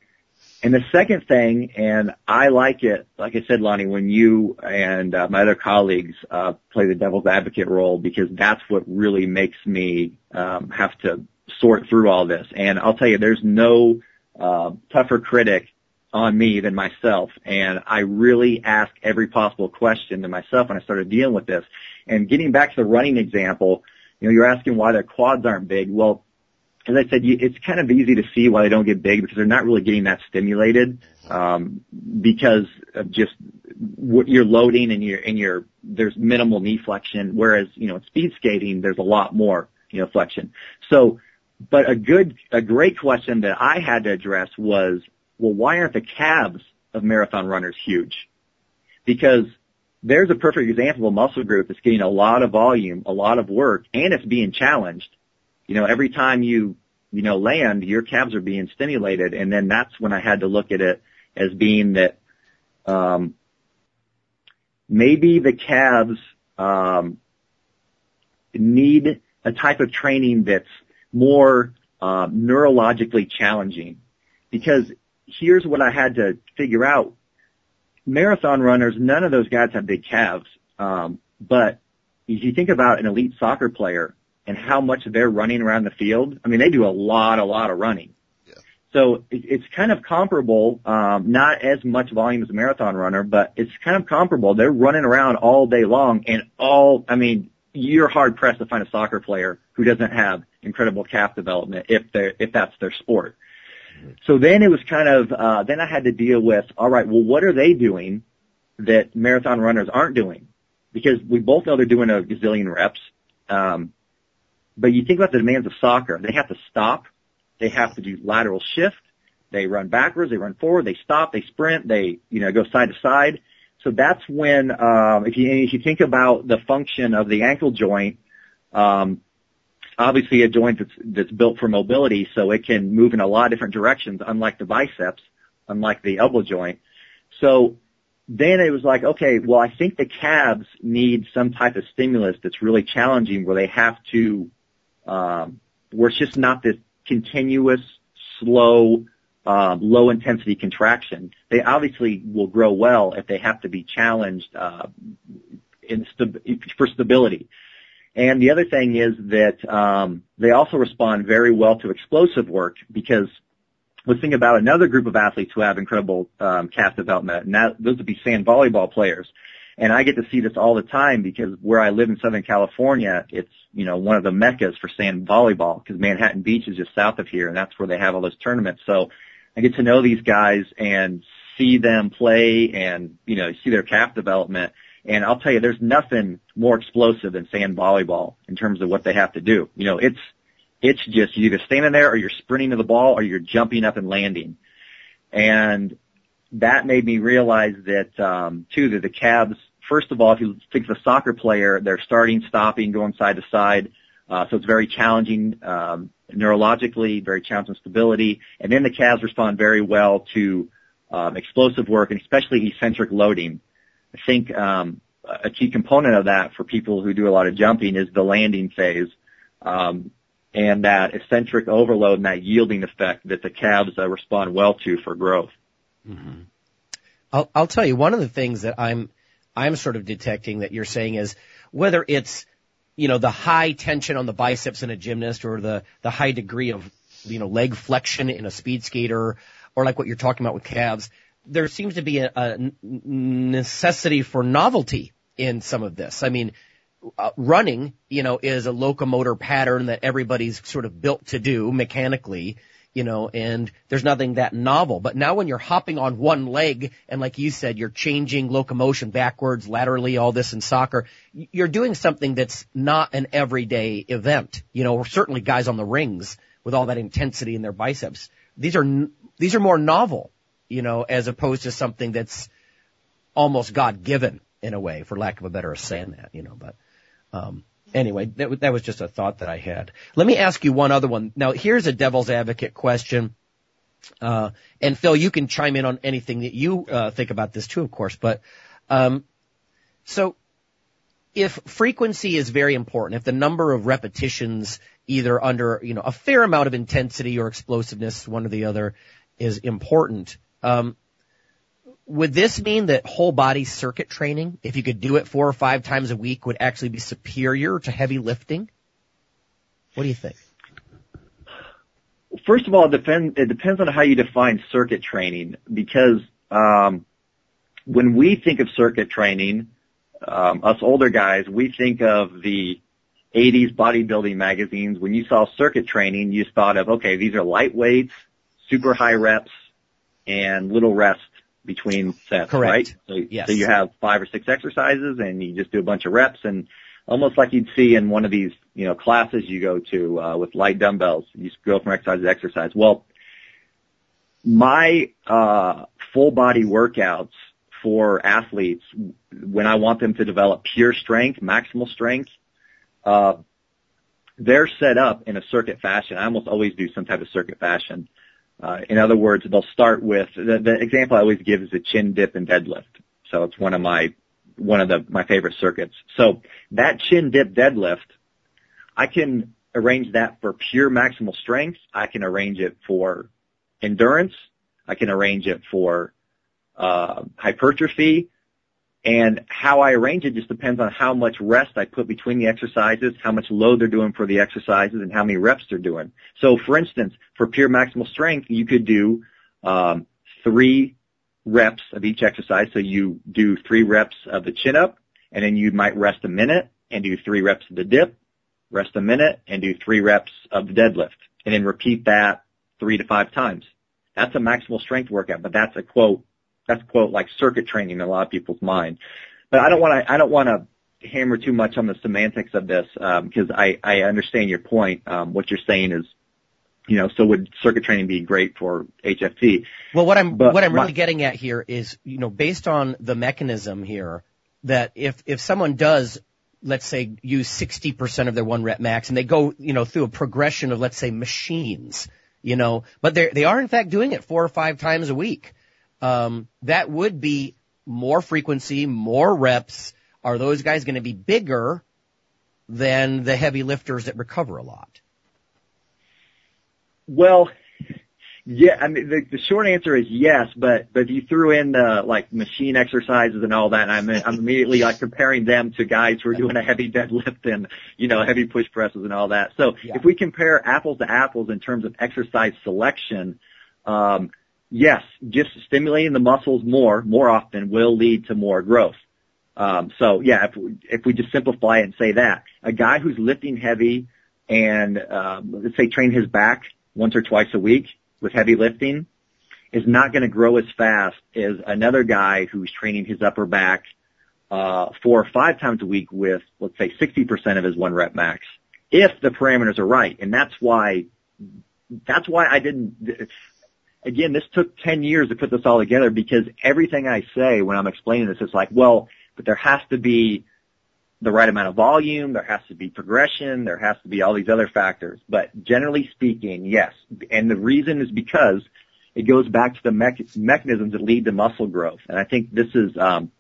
and the second thing, and I like it, like I said, Lonnie, when you and uh, my other colleagues uh, play the devil's advocate role, because that's what really makes me um, have to sort through all this. And I'll tell you, there's no uh, tougher critic on me than myself. And I really ask every possible question to myself when I started dealing with this. And getting back to the running example, you know, you're asking why their quads aren't big. Well, as I said, it's kind of easy to see why they don't get big because they're not really getting that stimulated um, because of just what you're loading and you're and you're there's minimal knee flexion. Whereas you know in speed skating there's a lot more you know flexion. So, but a good a great question that I had to address was well why aren't the calves of marathon runners huge? Because there's a perfect example of a muscle group that's getting a lot of volume, a lot of work, and it's being challenged you know, every time you, you know, land, your calves are being stimulated. And then that's when I had to look at it as being that, um, maybe the calves, um, need a type of training that's more, uh, neurologically challenging. Because here's what I had to figure out. Marathon runners, none of those guys have big calves. Um, but if you think about an elite soccer player, and how much they're running around the field, I mean, they do a lot, a lot of running. Yeah. So it's kind of comparable, um, not as much volume as a marathon runner, but it's kind of comparable. They're running around all day long and all, I mean, you're hard pressed to find a soccer player who doesn't have incredible calf development if they if that's their sport. So then it was kind of, uh, then I had to deal with, all right, well, what are they doing that marathon runners aren't doing? Because we both know they're doing a gazillion reps. Um, but you think about the demands of soccer. They have to stop. They have to do lateral shift. They run backwards. They run forward. They stop. They sprint. They, you know, go side to side. So that's when, um, if you, if you think about the function of the ankle joint, um, obviously a joint that's, that's built for mobility, so it can move in a lot of different directions, unlike the biceps, unlike the elbow joint. So then it was like, okay, well, I think the calves need some type of stimulus that's really challenging where they have to um, where it's just not this continuous, slow, uh, low intensity contraction. They obviously will grow well if they have to be challenged uh, in for stability. And the other thing is that um, they also respond very well to explosive work because let's think about another group of athletes who have incredible um, calf development, and that, those would be sand volleyball players. And I get to see this all the time because where I live in Southern California, it's, you know, one of the meccas for sand volleyball because Manhattan Beach is just south of here and that's where they have all those tournaments. So I get to know these guys and see them play and, you know, see their calf development. And I'll tell you, there's nothing more explosive than sand volleyball in terms of what they have to do. You know, it's, it's just you either standing there or you're sprinting to the ball or you're jumping up and landing. And that made me realize that um, too that the calves. First of all, if you think of a soccer player, they're starting, stopping, going side to side. Uh, so it's very challenging um, neurologically, very challenging stability, and then the calves respond very well to um, explosive work and especially eccentric loading. I think um, a key component of that for people who do a lot of jumping is the landing phase. Um, and that eccentric overload and that yielding effect that the calves uh, respond well to for growth. Mm-hmm. I'll, I'll tell you one of the things that I'm I'm sort of detecting that you're saying is whether it's you know the high tension on the biceps in a gymnast or the the high degree of you know leg flexion in a speed skater or like what you're talking about with calves there seems to be a, a necessity for novelty in some of this. I mean uh, running you know is a locomotor pattern that everybody's sort of built to do mechanically you know, and there's nothing that novel. But now when you're hopping on one leg and like you said, you're changing locomotion backwards, laterally, all this in soccer, you're doing something that's not an everyday event. You know, certainly guys on the rings with all that intensity in their biceps. These are, these are more novel, you know, as opposed to something that's almost God given in a way, for lack of a better saying that, you know, but, um, anyway, that, that was just a thought that I had. Let me ask you one other one. Now, here's a devil's advocate question. Uh, and Phil, you can chime in on anything that you uh, think about this too, of course. But um, so, if frequency is very important, if the number of repetitions, either under you know a fair amount of intensity or explosiveness, one or the other, is important, um, would this mean that whole body circuit training, if you could do it four or five times a week, would actually be superior to heavy lifting? What do you think? First of all, it depends, it depends on how you define circuit training because um, when we think of circuit training, um, us older guys, we think of the 80s bodybuilding magazines, when you saw circuit training, you thought of, okay, these are lightweights, super high reps, and little rest between sets, Correct. right? So, Yes. so you have five or six exercises and you just do a bunch of reps and almost like you'd see in one of these, you know, classes you go to, uh, with light dumbbells. You just go from exercise to exercise. Well, my, uh, full body workouts for athletes, when I want them to develop pure strength, maximal strength, uh, they're set up in a circuit fashion. I almost always do some type of circuit fashion. Uh, in other words, they'll start with the, the example I always give is a chin dip and deadlift. So it's one of my one of the my favorite circuits. So that chin dip deadlift, I can arrange that for pure maximal strength. I can arrange it for endurance. I can arrange it for uh, hypertrophy. And how I arrange it just depends on how much rest I put between the exercises, how much load they're doing for the exercises, and how many reps they're doing. So, for instance, for pure maximal strength, you could do um, three reps of each exercise. So you do three reps of the chin up, and then you might rest a minute and do three reps of the dip, rest a minute, and do three reps of the deadlift, and then repeat that three to five times. That's a maximal strength workout, but that's a quote that's quote like circuit training in a lot of people's mind. But I don't want to I don't want to hammer too much on the semantics of this because um, I I understand your point. Um, what you're saying is, you know, so would circuit training be great for HFT? Well, what I'm But what I'm my- really getting at here is, you know, based on the mechanism here, that if if someone does, let's say, use 60% of their one rep max, and they go, you know, through a progression of, let's say, machines, you know, but they they are in fact doing it four or five times a week. Um, that would be more frequency, more reps. Are those guys going to be bigger than the heavy lifters that recover a lot? Well, yeah, I mean, the, the short answer is yes, but, but if you threw in, the, like machine exercises and all that, and I'm, I'm immediately like comparing them to guys who are doing a heavy deadlift and, you know, heavy push presses and all that. So Yeah. if we compare apples to apples in terms of exercise selection, um, yes, just stimulating the muscles more, more often will lead to more growth. Um, so yeah, if we, if we just simplify and say that a guy who's lifting heavy and um, let's say train his back once or twice a week with heavy lifting is not going to grow as fast as another guy who's training his upper back uh, four or five times a week with let's say 60% of his one rep max if the parameters are right, and that's why that's why I didn't again, this took 10 years to put this all together because everything I say when I'm explaining this is like, well, but there has to be the right amount of volume, there has to be progression, there has to be all these other factors. But generally speaking, yes. And the reason is because it goes back to the mech- mechanisms that lead to muscle growth. And I think this is, um,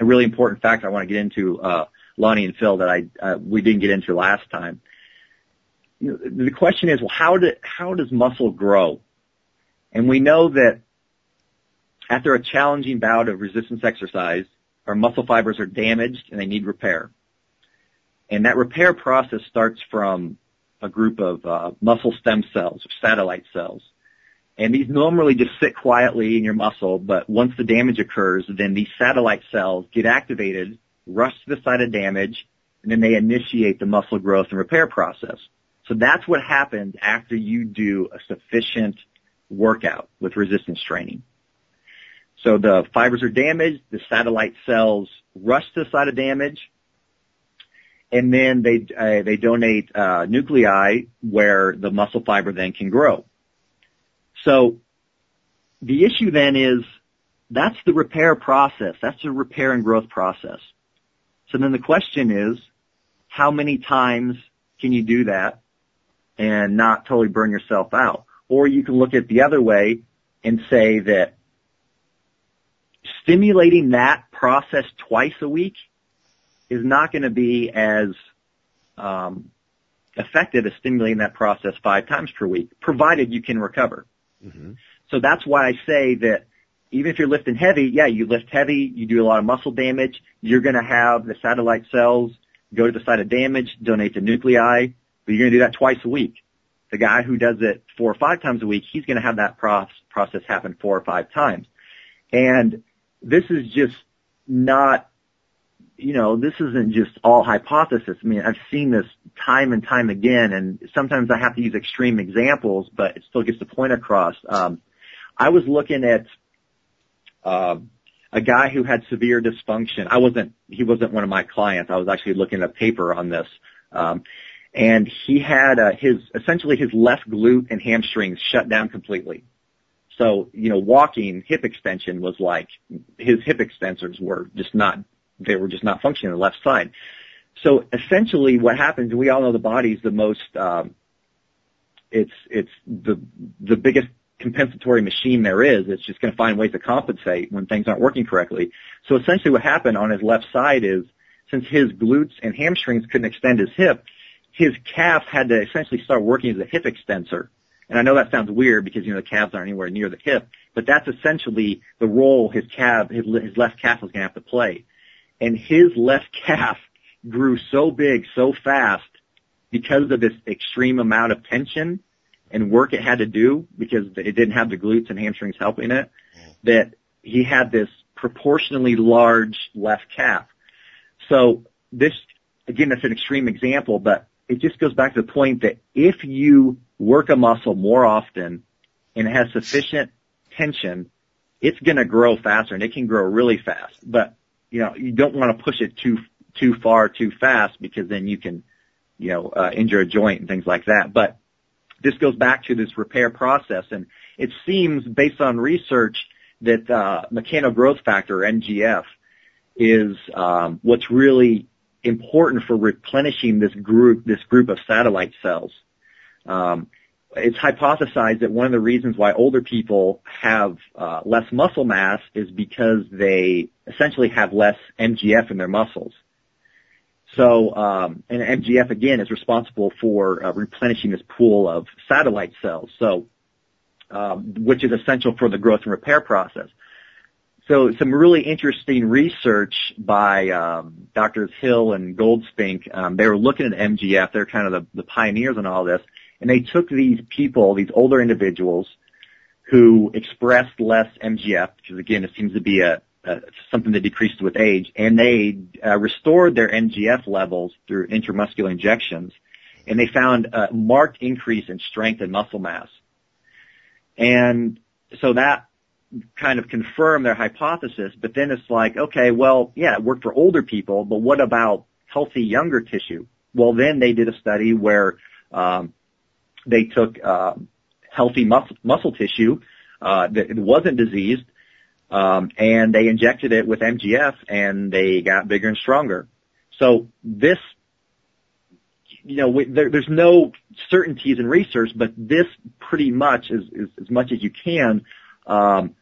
a really important factor I want to get into, uh, Lonnie and Phil that I, uh, we didn't get into last time. The question is, well, how do, how does muscle grow? And we know that after a challenging bout of resistance exercise, our muscle fibers are damaged and they need repair. And that repair process starts from a group of uh, muscle stem cells or satellite cells. And these normally just sit quietly in your muscle, but once the damage occurs, then these satellite cells get activated, rush to the site of damage, and then they initiate the muscle growth and repair process. So that's what happens after you do a sufficient workout with resistance training. So the fibers are damaged, the satellite cells rush to the site of damage, and then they uh, they donate uh, nuclei where the muscle fiber then can grow. So the issue then is that's the repair process. That's the repair and growth process. So then the question is, how many times can you do that and not totally burn yourself out? Or you can look at it the other way and say that stimulating that process twice a week is not going to be as um, effective as stimulating that process five times per week, provided you can recover. So that's why I say that even if you're lifting heavy, yeah, you lift heavy, you do a lot of muscle damage, you're going to have the satellite cells go to the site of damage, donate the nuclei, but you're going to do that twice a week. The guy who does it four or five times a week, he's going to have that process happen four or five times. And this is just not you know, this isn't just all hypothesis. I mean, I've seen this time and time again, and sometimes I have to use extreme examples, but it still gets the point across. Um, I was looking at uh, a guy who had severe dysfunction. I wasn't, he wasn't one of my clients. I was actually looking at a paper on this. Um, and he had uh, his essentially his left glute and hamstrings shut down completely. So you know, walking hip extension was like his hip extensors were just not they were just not functioning on the left side. So essentially, what happens? We all know the body is the most um, it's it's the the biggest compensatory machine there is. It's just going to find ways to compensate when things aren't working correctly. So essentially, what happened on his left side is since his glutes and hamstrings couldn't extend his hip, his calf had to essentially start working as a hip extensor. And I know that sounds weird because, you know, the calves aren't anywhere near the hip, but that's essentially the role his calf, his, his left calf was going to have to play. And his left calf grew so big so fast because of this extreme amount of tension and work it had to do because it didn't have the glutes and hamstrings helping it that he had this proportionally large left calf. So this, again, that's an extreme example, but it just goes back to the point that if you work a muscle more often and it has sufficient tension, it's going to grow faster and it can grow really fast. But, you know, you don't want to push it too, too far too fast because then you can, you know, uh, injure a joint and things like that. But this goes back to this repair process and it seems based on research that, uh, mechanogrowth factor, MGF, is, um, what's really important for replenishing this group, this group of satellite cells. Um, it's hypothesized that one of the reasons why older people have uh, less muscle mass is because they essentially have less MGF in their muscles. So, um, and MGF again is responsible for uh, replenishing this pool of satellite cells. So, um, which is essential for the growth and repair process. So some really interesting research by um, Doctors Hill and Goldspink. Um, they were looking at MGF. They're kind of the, the pioneers in all this, and they took these people, these older individuals, who expressed less MGF, because again, it seems to be a, a something that decreases with age, and they uh, restored their MGF levels through intramuscular injections, and they found a marked increase in strength and muscle mass. And so that kind of confirm their hypothesis, but then it's like, okay, well, yeah, it worked for older people, but what about healthy younger tissue? Well, then they did a study where um, they took uh, healthy muscle, muscle tissue uh, that wasn't diseased, um, and they injected it with MGF, and they got bigger and stronger. So this, you know, there, there's no certainties in research, but this pretty much is, is as much as you can um,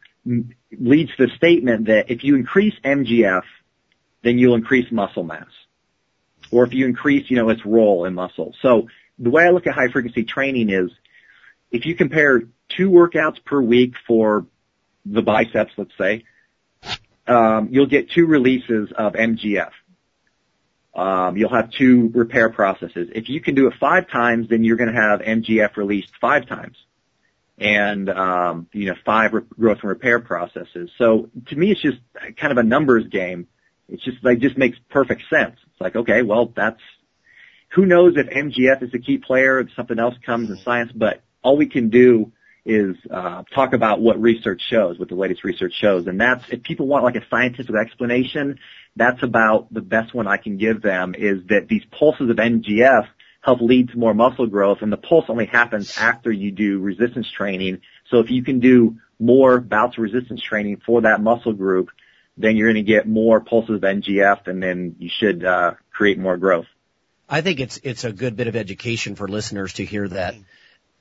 leads to the statement that if you increase MGF, then you'll increase muscle mass. Or if you increase, you know, its role in muscle. So the way I look at high frequency training is if you compare two workouts per week for the biceps, let's say, um, you'll get two releases of MGF. Um, you'll have two repair processes. If you can do it five times, then you're going to have MGF released five times and um, you know five re- growth and repair processes. So to me, it's just kind of a numbers game. It's just like just makes perfect sense. It's like okay, well that's who knows if MGF is a key player, if something else comes in science, but all we can do is uh, talk about what research shows, what the latest research shows, and that's if people want like a scientific explanation, that's about the best one I can give them is that these pulses of MGF help lead to more muscle growth. And the pulse only happens after you do resistance training. So if you can do more bouts of resistance training for that muscle group, then you're going to get more pulses of MGF and then you should uh, create more growth. I think it's it's a good bit of education for listeners to hear that.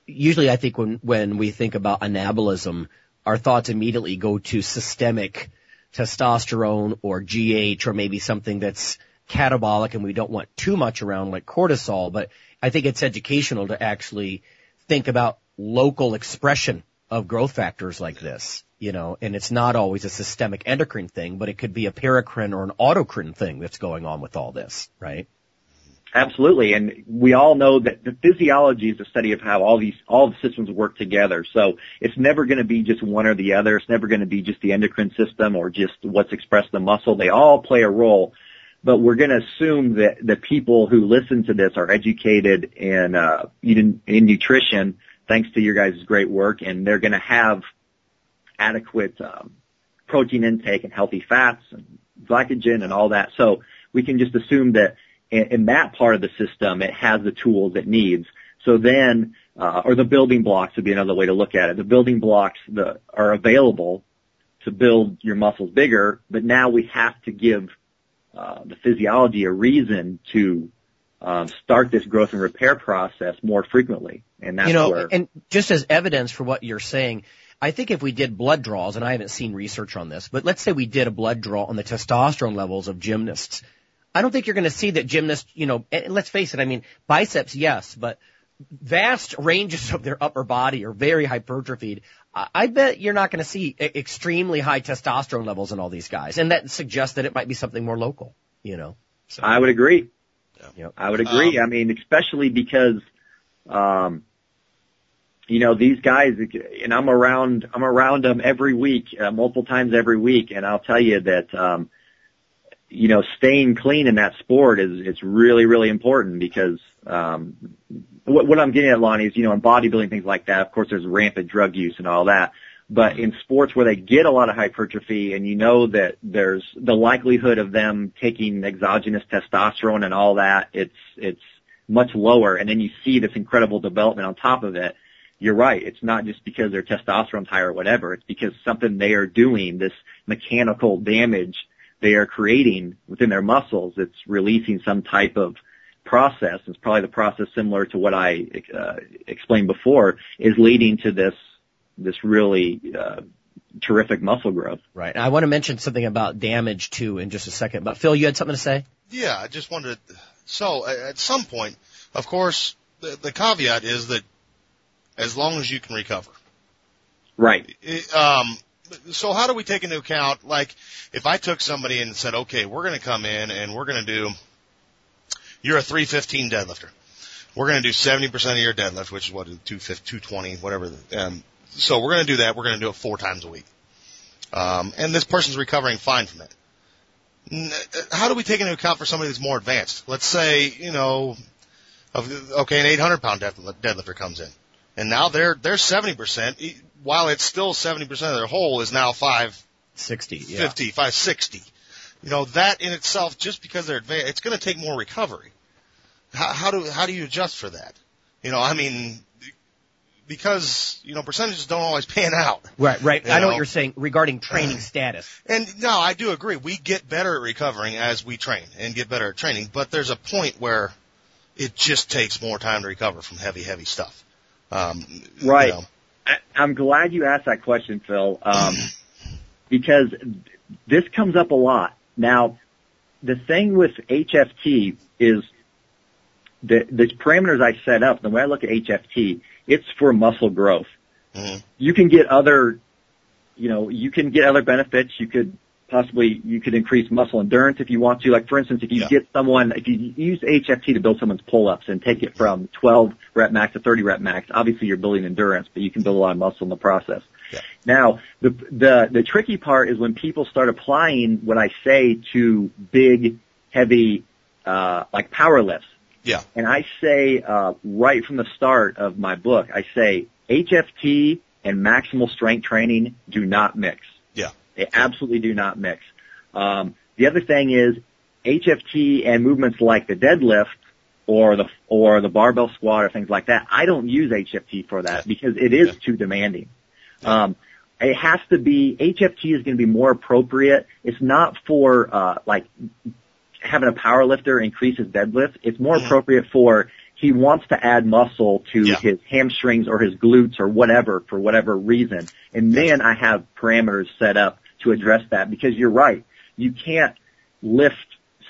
Usually I think when when we think about anabolism, our thoughts immediately go to systemic testosterone or GH or maybe something that's catabolic and we don't want too much around like cortisol, but I think it's educational to actually think about local expression of growth factors like this, you know, and it's not always a systemic endocrine thing, but it could be a paracrine or an autocrine thing that's going on with all this, right? Absolutely. And we all know that the physiology is a study of how all these, all the systems work together. So it's never going to be just one or the other. It's never going to be just the endocrine system or just what's expressed in the muscle. They all play a role. But we're going to assume that the people who listen to this are educated in, uh, in, in nutrition, thanks to your guys' great work, and they're going to have adequate um, protein intake and healthy fats and glycogen and all that. So we can just assume that in, in that part of the system, it has the tools it needs. So then, uh, or the building blocks would be another way to look at it. The building blocks that are available to build your muscles bigger, but now we have to give uh, the physiology a reason to um, start this growth and repair process more frequently, and that's you know, where. and just as evidence for what you're saying, I think if we did blood draws, and I haven't seen research on this, but let's say we did a blood draw on the testosterone levels of gymnasts. I don't think you're going to see that gymnasts, you know, and let's face it, I mean, biceps, yes, but vast ranges of their upper body are very hypertrophied. I bet you're not going to see extremely high testosterone levels in all these guys, and that suggests that it might be something more local, you know. So. I would agree. Yeah. Yep. I would agree. Um, I mean, especially because, um, you know, these guys, and I'm around, I'm around them every week, uh, multiple times every week, and I'll tell you that, um, you know, staying clean in that sport is, it's really, really important because, um, what, what I'm getting at, Lonnie, is, you know, in bodybuilding, things like that, of course there's rampant drug use and all that. But in sports where they get a lot of hypertrophy and you know that there's the likelihood of them taking exogenous testosterone and all that, it's, it's much lower. And then you see this incredible development on top of it you're right. It's not just because their testosterone's high or whatever. It's because something they are doing, this mechanical damage they are creating within their muscles, it's releasing some type of process. It's probably the process similar to what I uh, explained before is leading to this, this really, uh, terrific muscle growth. Right. I want to mention something about damage too in just a second, but Phil, you had something to say? Yeah, I just wanted, To, so at some point, of course, the, the caveat is that as long as you can recover. Right. Um, so how do we take into account, like, if I took somebody and said, okay, we're going to come in and we're going to do, you're a 315 deadlifter. We're going to do 70% of your deadlift, which is what, 220, whatever. Um, so we're going to do that. We're going to do it four times a week. Um, and this person's recovering fine from it. How do we take into account for somebody that's more advanced? Let's say, you know, okay, an 800 pound deadlifter comes in and now they're they're 70%. While it's still 70% of their whole is now 560, yeah. 50, 560. You know that in itself, just because they're advanced, it's going to take more recovery. How, how do how do you adjust for that? You know, I mean, because you know percentages don't always pan out. Right, right. I know, know what you're saying regarding training status. And no, I do agree. We get better at recovering as we train and get better at training, but there's a point where it just takes more time to recover from heavy, heavy stuff. Um, right. You know. I, I'm glad you asked that question, Phil, um, because this comes up a lot. Now, the thing with HFT is the, the parameters I set up, the way I look at HFT, it's for muscle growth. Mm-hmm. You can get other, you know, you can get other benefits. You could possibly you could increase muscle endurance if you want to. Like for instance, if you Yeah. get someone, if you use HFT to build someone's pull-ups and take it from 12 rep max to 30 rep max, obviously you're building endurance, but you can build a lot of muscle in the process. Yeah. Now, the, the, the tricky part is when people start applying what I say to big, heavy, uh, like power lifts. Yeah. And I say, uh, right from the start of my book, I say HFT and maximal strength training do not mix. Yeah. They absolutely do not mix. Um, the other thing is HFT and movements like the deadlift or the or the barbell squat or things like that. I don't use HFT for that because it is Yeah. too demanding. Um, it has to be HFT is going to be more appropriate. It's not for uh, like having a power lifter increase his deadlift. It's more Mhm. appropriate for he wants to add muscle to Yeah. his hamstrings or his glutes or whatever for whatever reason. And then I have parameters set up to address that because you're right. You can't lift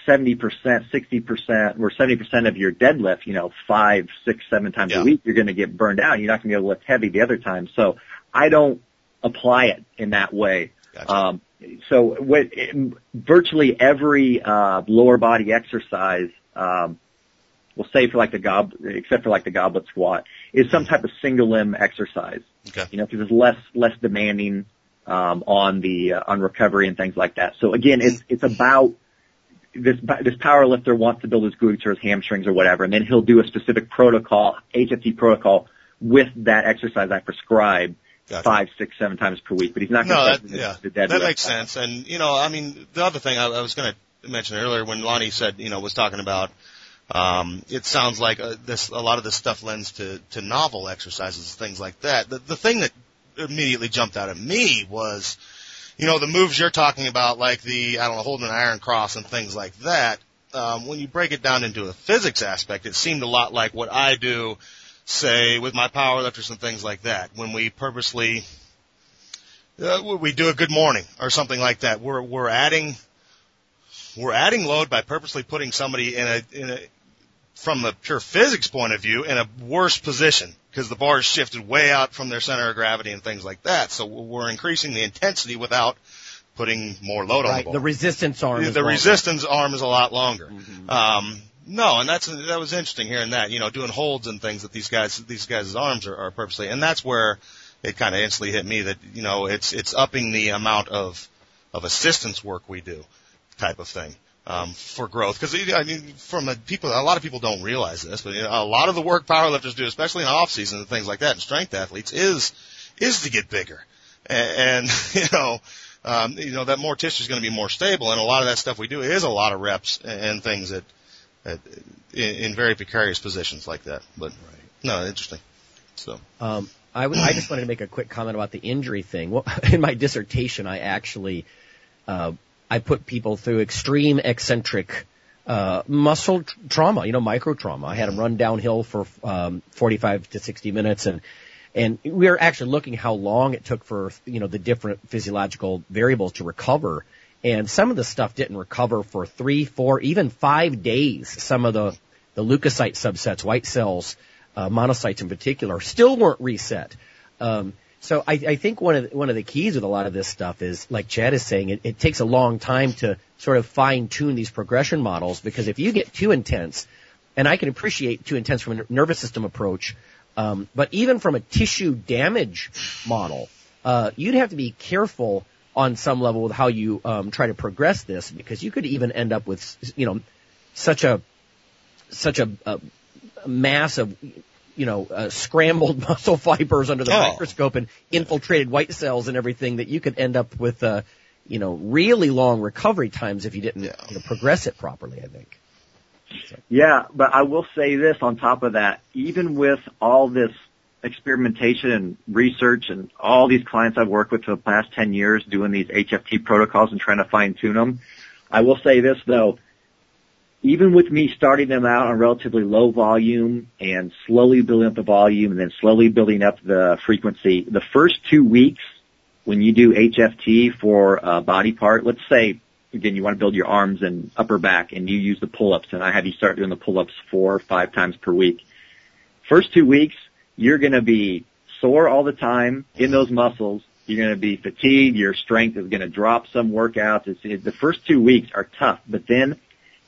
70%, 60% or 70% of your deadlift, you know, five, six, seven times Yeah. a week. You're going to get burned out. You're not going to be able to lift heavy the other time. So I don't apply it in that way. Gotcha. Um, so what, virtually every, uh, lower body exercise, um, we'll say for like the gob, except for like the goblet squat, is some type of single limb exercise. Okay. You know, because it's less less demanding um, on the uh, on recovery and things like that. So again, it's it's about this this power lifter wants to build his glutes or his hamstrings or whatever, and then he'll do a specific protocol, HFT protocol, with that exercise I prescribe Gotcha. five, six, seven times per week. But he's not No, going that, to the, yeah, the deadlift. that makes sense. And you know, I mean, the other thing I, I was going to mention earlier when Lonnie said, you know, was talking about, um, it sounds like uh, this a lot of this stuff lends to to novel exercises, things like that. The the thing that immediately jumped out at me was, you know, the moves you're talking about, like the I don't know, holding an iron cross and things like that. Um, when you break it down into a physics aspect, it seemed a lot like what I do, say, with my power lifters and things like that. When we purposely uh, we do a good morning or something like that. We're we're adding we're adding load by purposely putting somebody in a in a from a pure physics point of view in a worse position because the bar is shifted way out from their center of gravity and things like that. So we're increasing the intensity without putting more load on the Right. bar. The resistance arm. The, is the resistance arm is a lot longer. Um, no, and that's that was interesting hearing that. You know, doing holds and things that these guys these guys' arms are, are purposely, and that's where it kind of instantly hit me that you know it's it's upping the amount of of assistance work we do, type of thing. Um, for growth, because I mean, from a people, a lot of people don't realize this, but you know, a lot of the work powerlifters do, especially in off season and things like that, and strength athletes, is is to get bigger, and, and you know, um, you know that more tissue is going to be more stable, and a lot of that stuff we do is a lot of reps and, things that, in, in very precarious positions like that. But no, interesting. So Um, I, w- I just wanted to make a quick comment about the injury thing. Well, in my dissertation, I actually uh, I put people through extreme eccentric uh, muscle tr- trauma, you know, micro trauma. I had them run downhill for um, 45 to 60 minutes, and and we were actually looking how long it took for you know the different physiological variables to recover. And some of the stuff didn't recover for three, four, even five days. Some of the the leukocyte subsets, white cells, uh, monocytes in particular, still weren't reset. Um, so I, I think one of the, one of the keys with a lot of this stuff is, like Chad is saying, it, it takes a long time to sort of fine tune these progression models because if you get too intense, and I can appreciate too intense from a nervous system approach, um, but even from a tissue damage model, uh, you'd have to be careful on some level with how you um, try to progress this because you could even end up with you know such a such a, a mass of you know uh, scrambled muscle fibers under the Oh. microscope and infiltrated white cells and everything that you could end up with uh, you know really long recovery times if you didn't you know, progress it properly. I think. Yeah, but I will say this on top of that, even with all this experimentation and research and all these clients I've worked with for the past 10 years doing these HFT protocols and trying to fine tune them, I will say this though, even with me starting them out on relatively low volume and slowly building up the volume and then slowly building up the frequency, the first two weeks when you do HFT for a body part, let's say again you want to build your arms and upper back and you use the pull-ups and I have you start doing the pull-ups four or five times per week. First two weeks, you're going to be sore all the time in those muscles. You're going to be fatigued. Your strength is going to drop some workouts. It's, it, the first two weeks are tough, but then,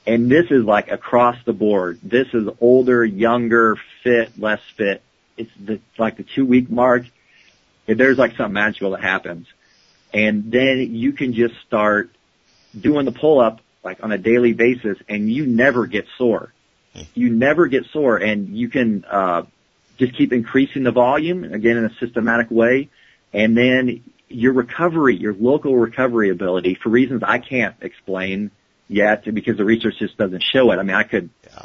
and this is like across the board. This is older, younger, fit, less fit. It's the, like the two week mark. There's like something magical that happens. And then you can just start doing the pull up like on a daily basis and you never get sore. You never get sore and you can, uh, just keep increasing the volume again in a systematic way. And then your recovery, your local recovery ability for reasons I can't explain yet because the research just doesn't show it. I mean, I could, Yeah.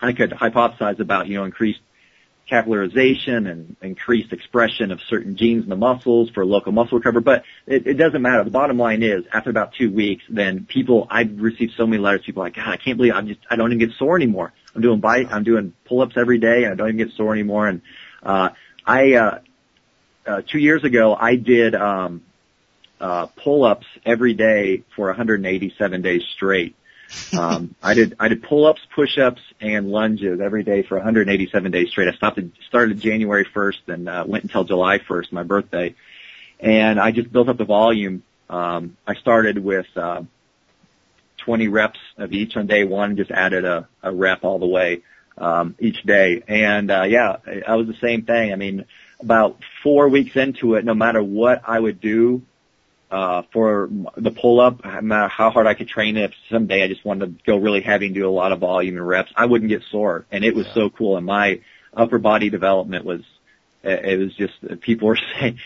I could hypothesize about, you know, increased capillarization and increased expression of certain genes in the muscles for local muscle recovery, but it, it doesn't matter. The bottom line is after about two weeks, then people, I've received so many letters, people are like, God, I can't believe I'm just, I don't even get sore anymore. I'm doing bite, I'm doing pull-ups every day and I don't even get sore anymore. And, uh, I, uh, uh, two years ago, I did, um, uh, pull-ups every day for 187 days straight. Um, I did I did pull-ups, push-ups, and lunges every day for 187 days straight. I stopped started January 1st and uh, went until July 1st, my birthday, and I just built up the volume. Um, I started with uh, 20 reps of each on day one, just added a, a rep all the way um, each day, and uh, yeah, I, I was the same thing. I mean, about four weeks into it, no matter what I would do, uh, for the pull up, no matter how hard I could train it, if someday I just wanted to go really heavy and do a lot of volume and reps, I wouldn't get sore. And it was Yeah. so cool. And my upper body development was, it was just, people were saying,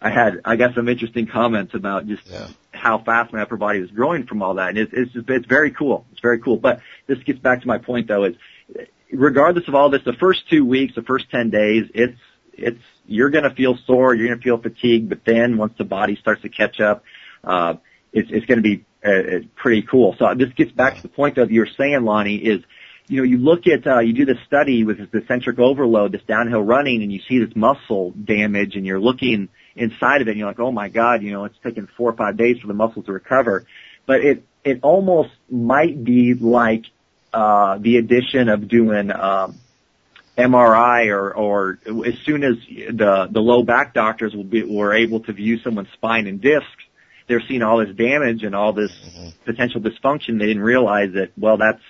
I had, I got some interesting comments about just Yeah. how fast my upper body was growing from all that. And it's, it's just, it's very cool. It's very cool. But this gets back to my point though is regardless of all this, the first two weeks, the first 10 days, it's, it's, you're going to feel sore, you're going to feel fatigued, but then once the body starts to catch up, uh, it's, it's going to be uh, uh, pretty cool. So this gets back to the point that you were saying, Lonnie, is, you know, you look at, uh, you do this study with this eccentric overload, this downhill running, and you see this muscle damage, and you're looking inside of it, and you're like, oh my god, you know, it's taken four or five days for the muscle to recover. But it, it almost might be like, uh, the addition of doing, um, MRI or, or as soon as the, the low back doctors will be, were able to view someone's spine and discs, they're seeing all this damage and all this mm-hmm. potential dysfunction. They didn't realize that, well, that's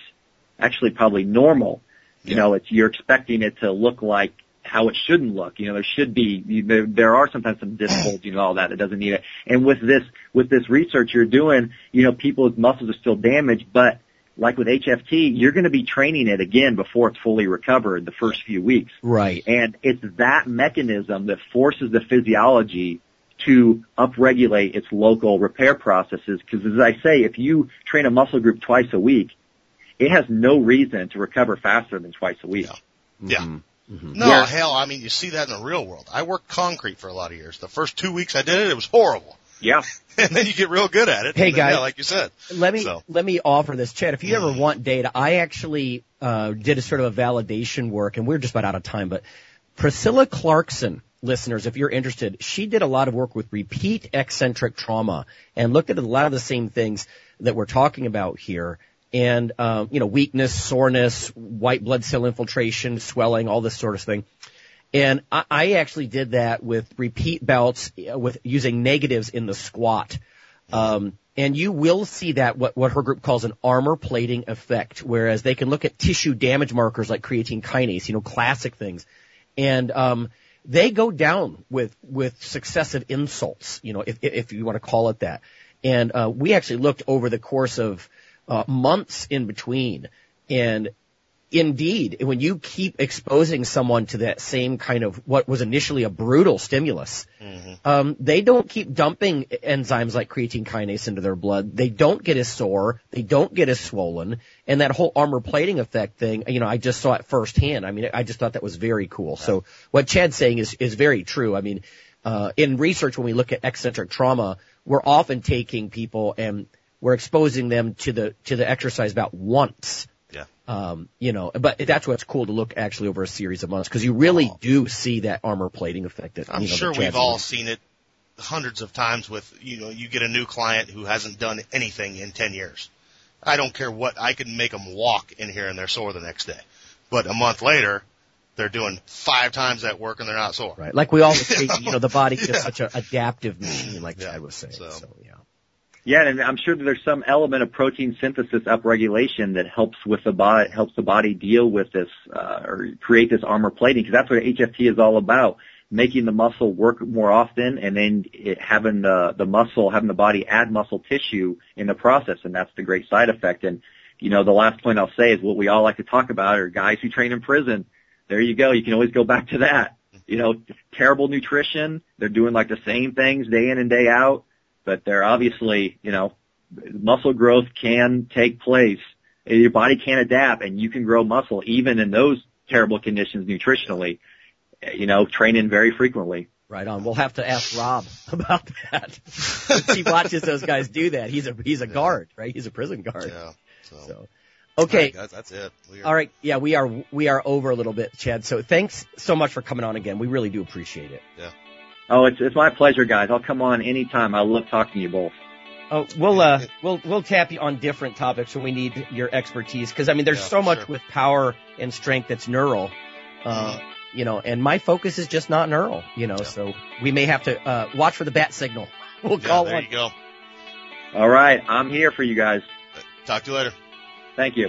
actually probably normal. You know, it's, you're expecting it to look like how it shouldn't look. You know, there should be, there, there are sometimes some disc bulging and all that. It doesn't need it. And with this, with this research you're doing, you know, people's muscles are still damaged, but like with HFT, you're going to be training it again before it's fully recovered the first few weeks. Right. And it's that mechanism that forces the physiology to upregulate its local repair processes. Because as I say, if you train a muscle group twice a week, it has no reason to recover faster than twice a week. Yeah. Mm-hmm. No, Yeah. hell, I mean, you see that in the real world. I worked concrete for a lot of years. The first two weeks I did it, it was horrible. Yeah. And then you get real good at it. Hey, then, guys. yeah, like you said. Let me So. let me offer this, Chad. If you ever want data, I actually uh, did a sort of a validation work, and we're just about out of time. But Priscilla Clarkson, listeners, if you're interested, she did a lot of work with repeat eccentric trauma and looked at a lot of the same things that we're talking about here. And um, you know, weakness, soreness, white blood cell infiltration, swelling, all this sort of thing. And I, I actually did that with repeat bouts uh, with using negatives in the squat. Um, and you will see that what, what her group calls an armor plating effect, whereas they can look at tissue damage markers like creatine kinase, you know, classic things. And, um, they go down with, with successive insults, you know, if, if you want to call it that. And, uh, we actually looked over the course of, uh, months in between and Indeed, when you keep exposing someone to that same kind of what was initially a brutal stimulus, um, they don't keep dumping enzymes like creatine kinase into their blood. They don't get as sore. They don't get as swollen. And that whole armor plating effect thing, you know, I just saw it firsthand. I mean, I just thought that was very cool. So what Chad's saying is, is very true. I mean, uh, in research, when we look at eccentric trauma, we're often taking people and we're exposing them to the, to the exercise about once. Yeah. Um, you know, but that's what's cool to look actually over a series of months because you really do see that armor plating effect. That, I'm you know, sure we've all seen it hundreds of times with, you know, you get a new client who hasn't done anything in 10 years. I don't care what, I can make them walk in here and they're sore the next day. But a month later, they're doing five times that work and they're not sore. Right. Like we always say, you know, the body is such an adaptive machine, like Yeah. Chad was saying. So, So- yeah. And I'm sure that there's some element of protein synthesis upregulation that helps with the body, helps the body deal with this, uh, or create this armor plating, because that's what HFT is all about. Making the muscle work more often and then it, having the, the muscle, having the body add muscle tissue in the process, and that's the great side effect. And, you know, the last point I'll say is what we all like to talk about are guys who train in prison. There you go. You can always go back to that. You know, terrible nutrition. They're doing like the same things day in and day out but they're obviously, you know, muscle growth can take place. Your body can adapt and you can grow muscle even in those terrible conditions nutritionally, you know, training very frequently. Right on. We'll have to ask Rob about that. he watches those guys do that. He's a, he's a guard, right? He's a prison guard. Yeah. So, So, okay. right, guys, that's it. We All right. Yeah, we are, we are over a little bit, Chad. So thanks so much for coming on again. We really do appreciate it. Oh, it's, it's my pleasure, guys. I'll come on anytime. I love talking to you both. Oh, we'll uh, we'll we'll tap you on different topics when we need your expertise because I mean, there's Yeah, so much sure. with power and strength that's neural, uh, you know, and my focus is just not neural, you know. Yeah. So we may have to uh, watch for the bat signal. We'll Yeah, call there one. you go. All right. I'm here for you guys. Talk to you later. Thank you.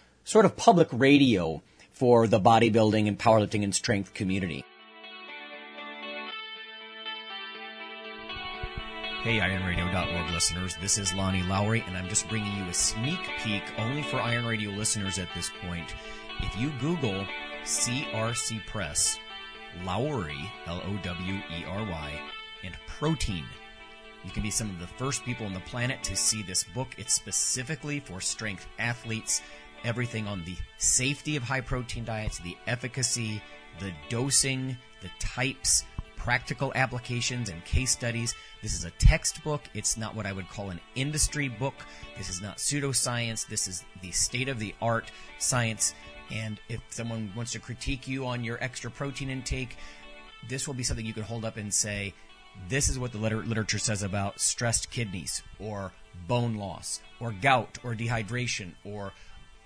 sort of public radio for the bodybuilding and powerlifting and strength community. Hey, IronRadio.org listeners, this is Lonnie Lowery, and I'm just bringing you a sneak peek only for Iron Radio listeners at this point. If you Google CRC Press, Lowery, L O W E R Y, and protein, you can be some of the first people on the planet to see this book. It's specifically for strength athletes, everything on the safety of high protein diets, the efficacy, the dosing, the types, practical applications and case studies. This is a textbook. It's not what I would call an industry book. This is not pseudoscience. This is the state of the art science. And if someone wants to critique you on your extra protein intake, this will be something you can hold up and say, this is what the liter- literature says about stressed kidneys or bone loss or gout or dehydration or